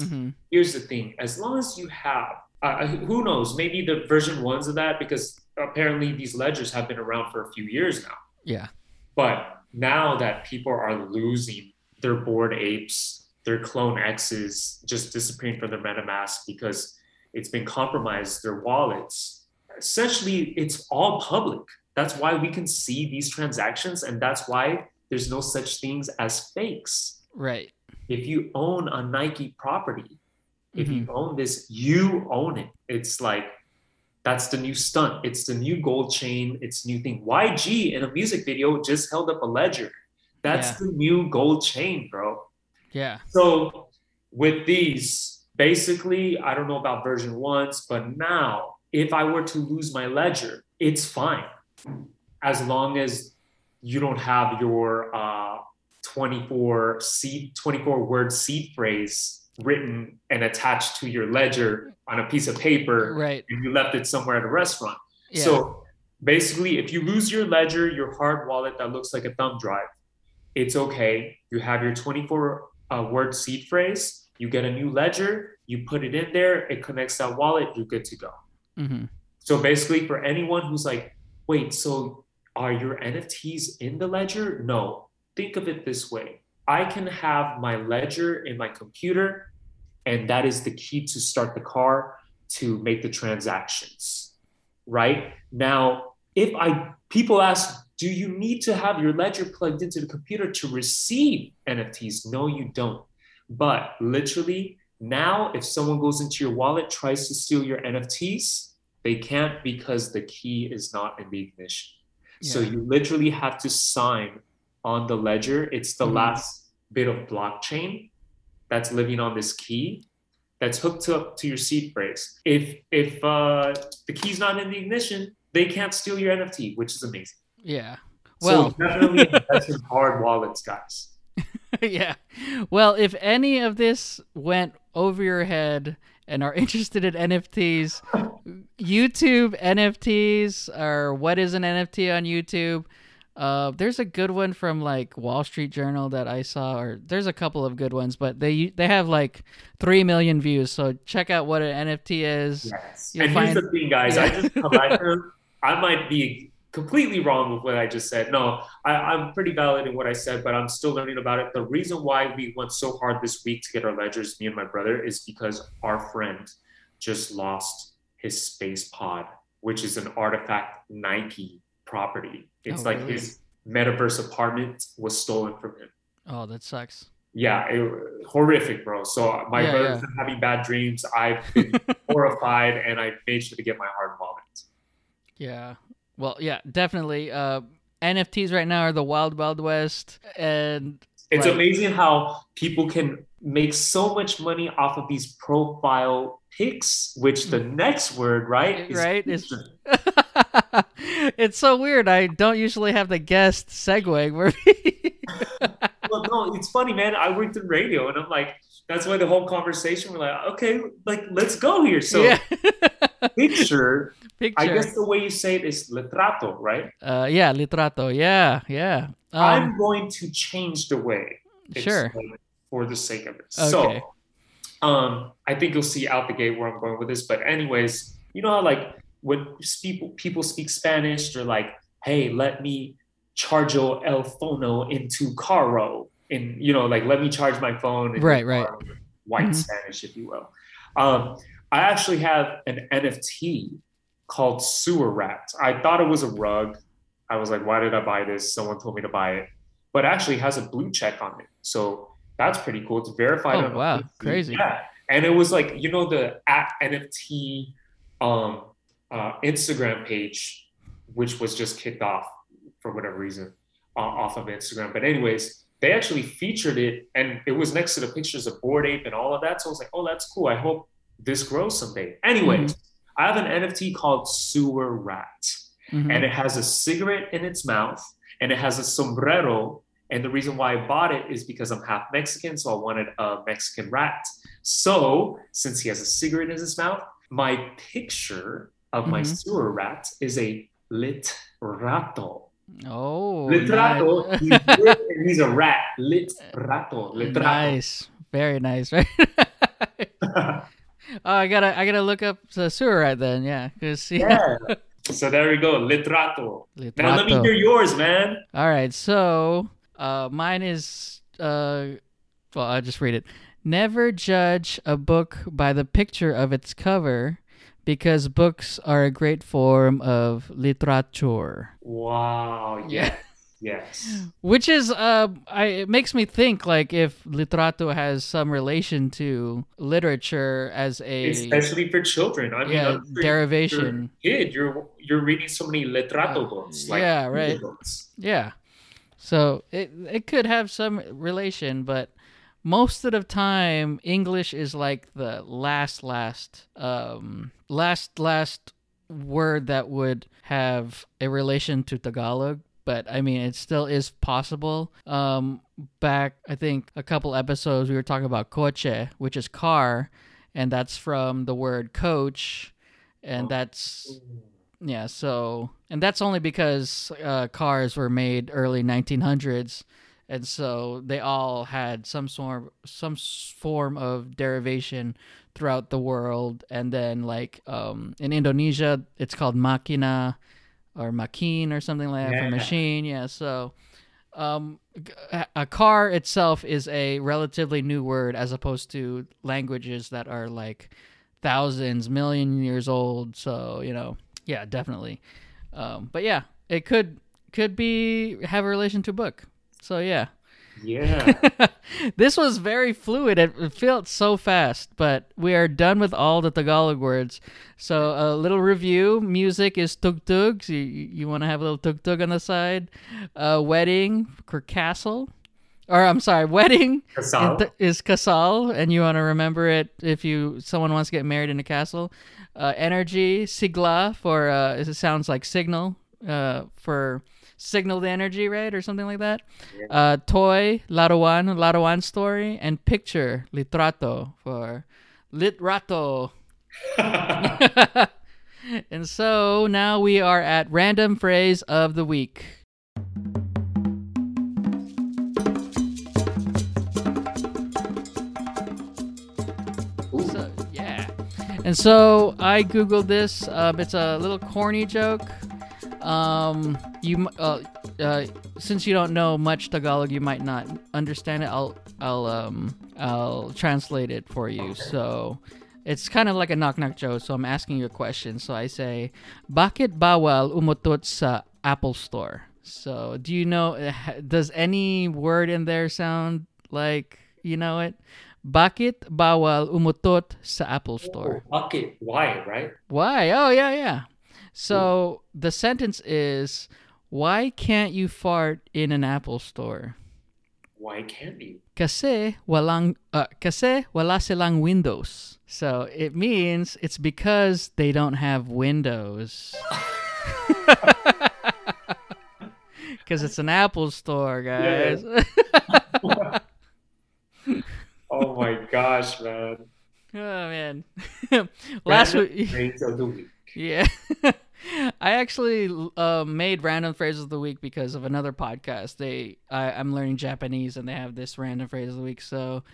Speaker 1: Mm-hmm.
Speaker 2: Here's the thing: as long as you have, uh, who knows, maybe the version ones of that, because apparently these ledgers have been around for a few years now.
Speaker 1: Yeah.
Speaker 2: But now that people are losing their Bored Apes, their CloneX's, just disappearing from their MetaMask because it's been compromised, their wallets. Essentially, it's all public. That's why we can see these transactions, and that's why there's no such things as fakes.
Speaker 1: Right.
Speaker 2: If you own a Nike property, if you
Speaker 1: Mhm.
Speaker 2: own this, you own it. It's like that's the new stunt. It's the new gold chain. It's new thing. YG in a music video just held up a ledger. That's
Speaker 1: Yeah.
Speaker 2: the new gold chain, bro.
Speaker 1: Yeah.
Speaker 2: So with these, basically, I don't know about version ones, but now if I were to lose my ledger, it's fine as long as you don't have your uh, 24 seed 24 word seed phrase written and attached to your ledger on a piece of paper
Speaker 1: Right.
Speaker 2: and you left it somewhere at a restaurant.
Speaker 1: Yeah.
Speaker 2: So basically, if you lose your ledger, your hard wallet that looks like a thumb drive, it's okay. You have your 24 uh, word seed phrase, you get a new ledger, you put it in there, it connects that wallet, you're good to go.
Speaker 1: hmm
Speaker 2: So basically, for anyone who's like, wait, so are your NFTs in the ledger? No. Think of it this way I can have my ledger in my computer, and that is the key to start the car to make the transactions. Right now, if I people ask, do you need to have your ledger plugged into the computer to receive NFTs? No, you don't. But literally, now if someone goes into your wallet, tries to steal your NFTs, they can't because the key is not in the ignition. So you literally have to sign on the ledger. It's the
Speaker 1: Mhm.
Speaker 2: last bit of blockchain that's living on this key that's hooked up to your seed phrase. If if uh, the key's not in the ignition, they can't steal your NFT, which is amazing.
Speaker 1: Yeah. Well,
Speaker 2: so definitely invest in hard wallets, guys.
Speaker 1: yeah. Well, if any of this went over your head and are interested in NFTs, YouTube NFTs or what is an NFT on YouTube? Uh, there's a good one from like Wall Street Journal that I saw, or there's a couple of good ones, but they they have like three million views. So check out what an NFT is.
Speaker 2: Yes.
Speaker 1: You'll
Speaker 2: and
Speaker 1: find-
Speaker 2: here's the thing, guys. I just come back to I might be completely wrong with what I just said. No, I, I'm pretty valid in what I said, but I'm still learning about it. The reason why we went so hard this week to get our ledgers, me and my brother, is because our friend just lost his space pod, which is an artifact Nike property. It's
Speaker 1: Oh,
Speaker 2: like
Speaker 1: really?
Speaker 2: his metaverse apartment was stolen from him.
Speaker 1: Oh, that sucks.
Speaker 2: Yeah, it, horrific, bro. So my
Speaker 1: Yeah,
Speaker 2: brother's
Speaker 1: yeah.
Speaker 2: been having bad dreams. I've been horrified, and I made sure to get my hard wallet.
Speaker 1: Yeah. Well, yeah, definitely. Uh, NFTs right now are the wild, wild west, and
Speaker 2: It's amazing how people can make so much money off of these profile pics, which the next word, right?
Speaker 1: Mm. Right, is-
Speaker 2: picture.
Speaker 1: it's so weird. I don't usually have the guest segue.
Speaker 2: Well, no, it's funny, man. I worked in radio, and I'm like, that's why the whole conversation. We're like, okay, like let's go here. So
Speaker 1: yeah,
Speaker 2: picture,
Speaker 1: picture.
Speaker 2: I guess the way you say it is letrato, right?
Speaker 1: Uh, yeah, litrato. Yeah, yeah. Um,
Speaker 2: I'm going to change the way
Speaker 1: Sure.
Speaker 2: for the sake of it.
Speaker 1: Okay.
Speaker 2: So, um, I think you'll see out the gate where I'm going with this. But anyways, you know how like when people people speak Spanish, they're like, "Hey, let me chargo el fono into carro," and you know, like let me charge my phone.
Speaker 1: Right, right.
Speaker 2: White
Speaker 1: Mhm.
Speaker 2: Spanish, if you will. Um, I actually have an NFT called Sewer Rat. I thought it was a rug. I was like, why did I buy this? Someone told me to buy it, but it actually has a blue check on it. So that's pretty cool. It's verified.
Speaker 1: Oh, wow. Crazy.
Speaker 2: Yeah, and it was like you know the at NFT um, uh, Instagram page, which was just kicked off for whatever reason uh, off of Instagram. But anyways, they actually featured it, and it was next to the pictures of Bored Ape and all of that. So I was like, oh, that's cool. I hope this grows someday. Anyways, I have an NFT called Sewer Rat
Speaker 1: mhm.
Speaker 2: and it has a cigarette in its mouth and it has a sombrero and the reason why i bought it is because i'm half mexican so i wanted a mexican rat so since he has a cigarette in his mouth my picture of my
Speaker 1: Mhm.
Speaker 2: sewer rat is a lit rato
Speaker 1: oh,
Speaker 2: litrato
Speaker 1: nice.
Speaker 2: he's, lit and he's a rat lit rato litrato
Speaker 1: nice, very nice, right? oh, I gotta, I gotta look up the sewer right then. Yeah, cause yeah,
Speaker 2: yeah so there we go litrato now let me hear yours man
Speaker 1: All right, so uh, mine is uh, well, I'll just read it. Never judge a book by the picture of its cover. because books are a great form of literature.
Speaker 2: Wow.
Speaker 1: Yeah.
Speaker 2: Yes.
Speaker 1: Which is, uh, I, it makes me think like if literato has some relation to literature as a
Speaker 2: Especially for children. I mean,
Speaker 1: yeah
Speaker 2: I'm
Speaker 1: derivation.
Speaker 2: You're, kid, you're you're reading so many literato
Speaker 1: Uh,
Speaker 2: books. Like
Speaker 1: yeah, right.
Speaker 2: books.
Speaker 1: Yeah. So it it could have some relation, but most of the time English is like the last last um last last word that would have a relation to Tagalog. But I mean, it still is possible. Um, back, I think a couple episodes, we were talking about coche, which is car, and that's from the word coach, and
Speaker 2: Oh.
Speaker 1: that's yeah, so and that's only because uh, cars were made early 1900s, and so they all had some sort some form of derivation throughout the world. And then like um, in Indonesia, it's called makina or makin or something like that
Speaker 2: Yeah.
Speaker 1: for machine. Yeah, so um, a car itself is a relatively new word as opposed to languages that are like thousands, million years old. So you know, yeah, definitely. Um, but yeah, it could could be have a relation to book. So yeah,
Speaker 2: Yeah.
Speaker 1: this was very fluid. It, felt so fast, but we are done with all the Tagalog words. So a little review: music is tugtug. So you, you want to have a little tugtug on the side. Uh, wedding for castle, or I'm sorry, wedding is casal, and you want to remember it if you someone wants to get married in a castle. Uh, energy sigla for uh, it sounds like signal uh, for signal the energy, right, or something like that.
Speaker 2: Yeah.
Speaker 1: Uh, toy larawan larawan story and picture litrato for litrato. and so now we are at random phrase of the week.
Speaker 2: Ooh.
Speaker 1: So, yeah. And so I googled this. Um, it's a little corny joke. Um, you uh, uh, since you don't know much Tagalog, you might not understand it. I'll I'll um I'll translate it for you. So it's kind of like a knock knock joke. So I'm asking you a question. So I say, "Bakit bawal umutot sa Apple Store?" So do you know? uh, Does any word in there sound like you know it? Bakit bawal umutot sa Apple Store?
Speaker 2: Oh, bucket. Why, right?
Speaker 1: Why? Oh, yeah, yeah. So the sentence is, why can't you fart in an Apple store?
Speaker 2: Why can't you?
Speaker 1: Kasi walang, uh, kasi wala silang windows. So it means it's because they don't have windows. Because it's an Apple store, guys.
Speaker 2: Oh my gosh, man.
Speaker 1: oh, man. Last
Speaker 2: Random
Speaker 1: week.
Speaker 2: phrase of the week.
Speaker 1: Yeah. I actually uh, made random phrases of the week because of another podcast. They, I, I'm learning Japanese, and they have this random phrase of the week. So,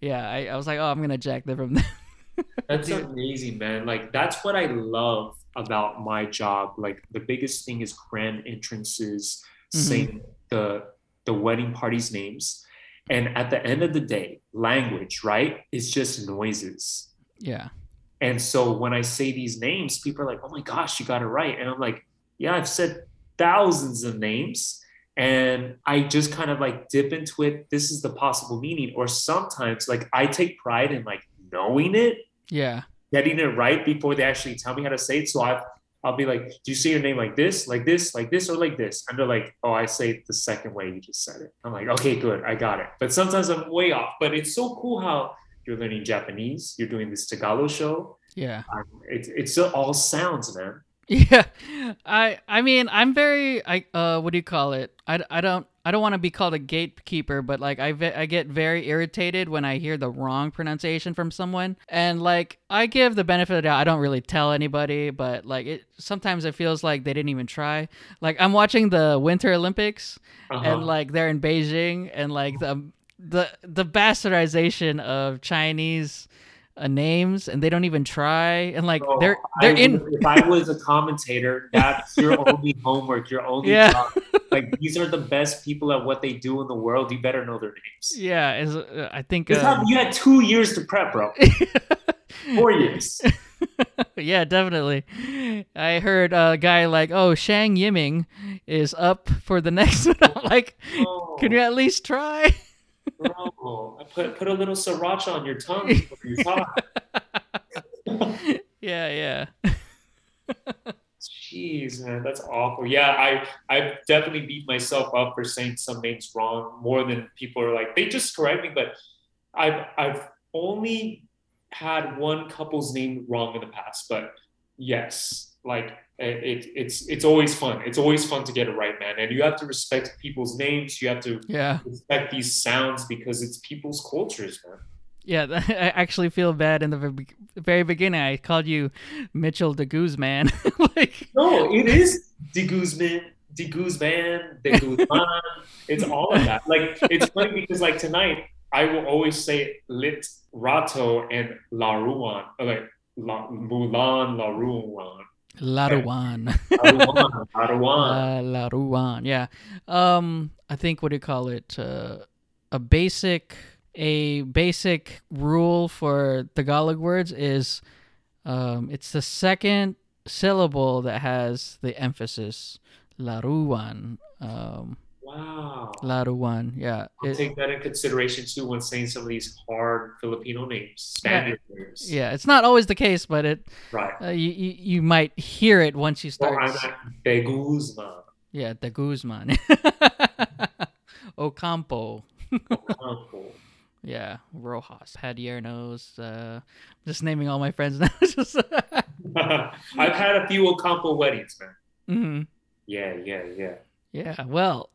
Speaker 1: yeah, I, I was like, oh, I'm gonna jack them from them.
Speaker 2: That's amazing, man. Like that's what I love about my job. Like the biggest thing is grand entrances,
Speaker 1: Mhm.
Speaker 2: saying the the wedding parties' names. And at the end of the day, language, right? Is just noises.
Speaker 1: yeah,
Speaker 2: And so when I say these names, people are like, oh my gosh, you got it right. And I'm like, yeah, I've said thousands of names. And I just kind of like dip into it. This is the possible meaning. Or sometimes like I take pride in like knowing it,
Speaker 1: yeah,
Speaker 2: getting it right before they actually tell me how to say it. So I I'll be like, do you say your name like this, like this, like this, or like this? And they're like, oh, I say it the second way you just said it. I'm like, okay, good, I got it. But sometimes I'm way off. But it's so cool how you're learning Japanese, you're doing this Tagalog show,
Speaker 1: yeah,
Speaker 2: um, it's it's all sounds, man.
Speaker 1: yeah. I, I mean, I'm very, I, uh, what do you call it? I, I don't, I don't want to be called a gatekeeper, but like I, ve- I get very irritated when I hear the wrong pronunciation from someone, and like I give the benefit of the doubt. I don't really tell anybody, but like it sometimes it feels like they didn't even try. Like I'm watching the Winter Olympics,
Speaker 2: Uh-huh.
Speaker 1: and like they're in Beijing, and like the the the bastardization of Chinese uh, names, and they don't even try, and like
Speaker 2: Oh,
Speaker 1: they're they're in.
Speaker 2: if I was a commentator, that's your only homework, your only
Speaker 1: Yeah.
Speaker 2: job. Like these are the best people at what they do in the world. You better know their names.
Speaker 1: Yeah, uh, I think
Speaker 2: This
Speaker 1: um,
Speaker 2: you had two years to prep, bro. Four years.
Speaker 1: yeah, definitely. I heard a guy like, "Oh, Shang Yiming is up for the next one." I'm like,
Speaker 2: Oh,
Speaker 1: can you at least try?
Speaker 2: Bro, put put a little sriracha on your tongue before you talk.
Speaker 1: yeah, yeah.
Speaker 2: Jeez, man, that's awful. Yeah, I I definitely beat myself up for saying some names wrong more than people are like they just correct me, but I've I've only had one couple's name wrong in the past, but yes, like eh, it, it's it's always fun. It's always fun to get it right, man. And you have to respect people's names. You have to
Speaker 1: Yeah.
Speaker 2: respect these sounds because it's people's cultures, man.
Speaker 1: Yeah, I actually feel bad in the very beginning. I called you Mitchell de Guzman. like,
Speaker 2: No, it is De Guzman, De Guzman, De Guzman. it's all of that. Like it's funny because like tonight I will always say Lit Rato and La Ruan, like La, Mulan La Ruan.
Speaker 1: Laruan.
Speaker 2: La Ruan, La Ruan.
Speaker 1: Uh, Laruan. Yeah. Um, I think what do you call it? Uh, a basic a basic rule for Tagalog words is um, it's the second syllable that has the emphasis. Laruan. Um,
Speaker 2: Wow.
Speaker 1: Laruan. Yeah.
Speaker 2: I'll
Speaker 1: It-
Speaker 2: take that in consideration too when saying some of these hard Filipino names, Spanish names.
Speaker 1: yeah. It's not always the case, but it
Speaker 2: Right.
Speaker 1: uh, you, you you might hear it once you start.
Speaker 2: I'm at De Guzman.
Speaker 1: Yeah, the Guzman. Ocampo.
Speaker 2: Ocampo.
Speaker 1: Yeah, Rojas, Padiernos. Uh, just naming all my friends now. Just-
Speaker 2: I've had a few Ocampo weddings, man.
Speaker 1: Mhm.
Speaker 2: Yeah, yeah, yeah.
Speaker 1: Yeah. Well,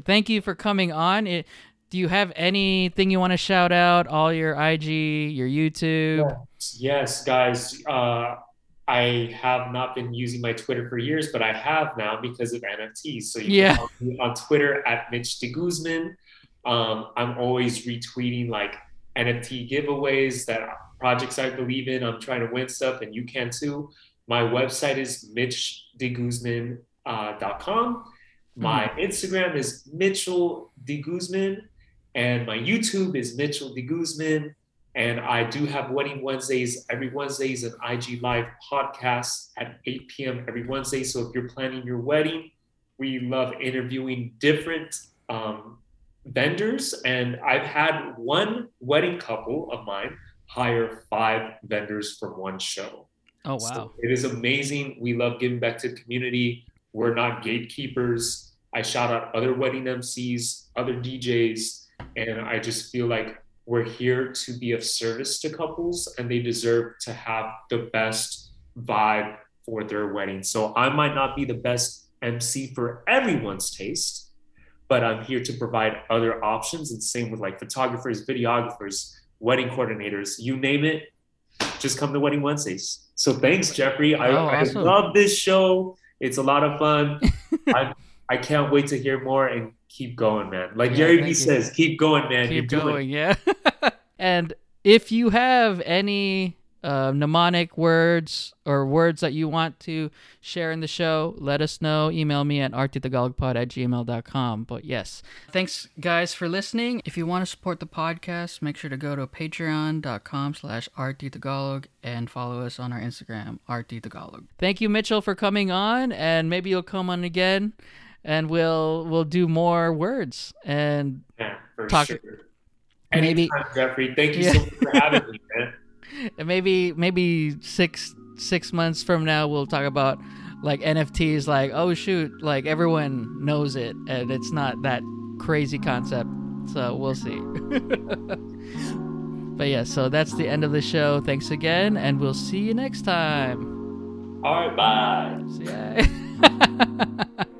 Speaker 1: thank you for coming on. It, do you have anything you want to shout out? All your IG, your YouTube.
Speaker 2: Yes, guys. Uh, I have not been using my Twitter for years, but I have now because of NFTs. So you
Speaker 1: Yeah.
Speaker 2: follow me on Twitter at Mitch de Guzman. Um, I'm always retweeting like NFT giveaways that projects I believe in. I'm trying to win stuff, and you can too. My website is mitchdeguzman.com. Uh, my Instagram is Mitchell de Guzman, and my YouTube is Mitchell de Guzman. And I do have Wedding Wednesdays every Wednesday is an IG Live podcast at 8 p.m. every Wednesday. So if you're planning your wedding, we love interviewing different um, vendors. And I've had one wedding couple of mine hire five vendors for one show.
Speaker 1: Oh
Speaker 2: So
Speaker 1: wow.
Speaker 2: it is amazing. We love giving back to the community. We're not gatekeepers. I shout out other wedding MCs, other DJs, and I just feel like we're here to be of service to couples and they deserve to have the best vibe for their wedding. So I might not be the best MC for everyone's taste, but I'm here to provide other options. And same with like photographers, videographers, wedding coordinators, you name it, just come to Wedding Wednesdays. So thanks, Jeffrey. I,
Speaker 1: Oh,
Speaker 2: I
Speaker 1: awesome.
Speaker 2: love this show. It's a lot of fun. I, I can't wait to hear more and keep going, man. Like
Speaker 1: Yeah,
Speaker 2: Gary Vee
Speaker 1: you.
Speaker 2: says, keep going, man.
Speaker 1: Keep
Speaker 2: You're doing
Speaker 1: going, yeah. and if you have any uh, mnemonic words or words that you want to share in the show, let us know. Email me at rttagalogpod at gmail.com. But yes, thanks guys for listening. If you want to support the podcast, make sure to go to patreon.com slash rttagalog and follow us on our Instagram, rttagalog. Thank you, Mitchell, for coming on, and maybe you'll come on again. And we'll we'll do more words and
Speaker 2: Yeah, for
Speaker 1: Talk-
Speaker 2: sure.
Speaker 1: maybe-
Speaker 2: Anytime, Jeffrey. Thank you
Speaker 1: Yeah.
Speaker 2: so much for having me, man.
Speaker 1: And maybe maybe six six months from now we'll talk about like NFTs like oh shoot like everyone knows it and it's not that crazy concept so we'll see but yeah so that's the end of the show thanks again and we'll see you next time
Speaker 2: All right, bye.
Speaker 1: see ya.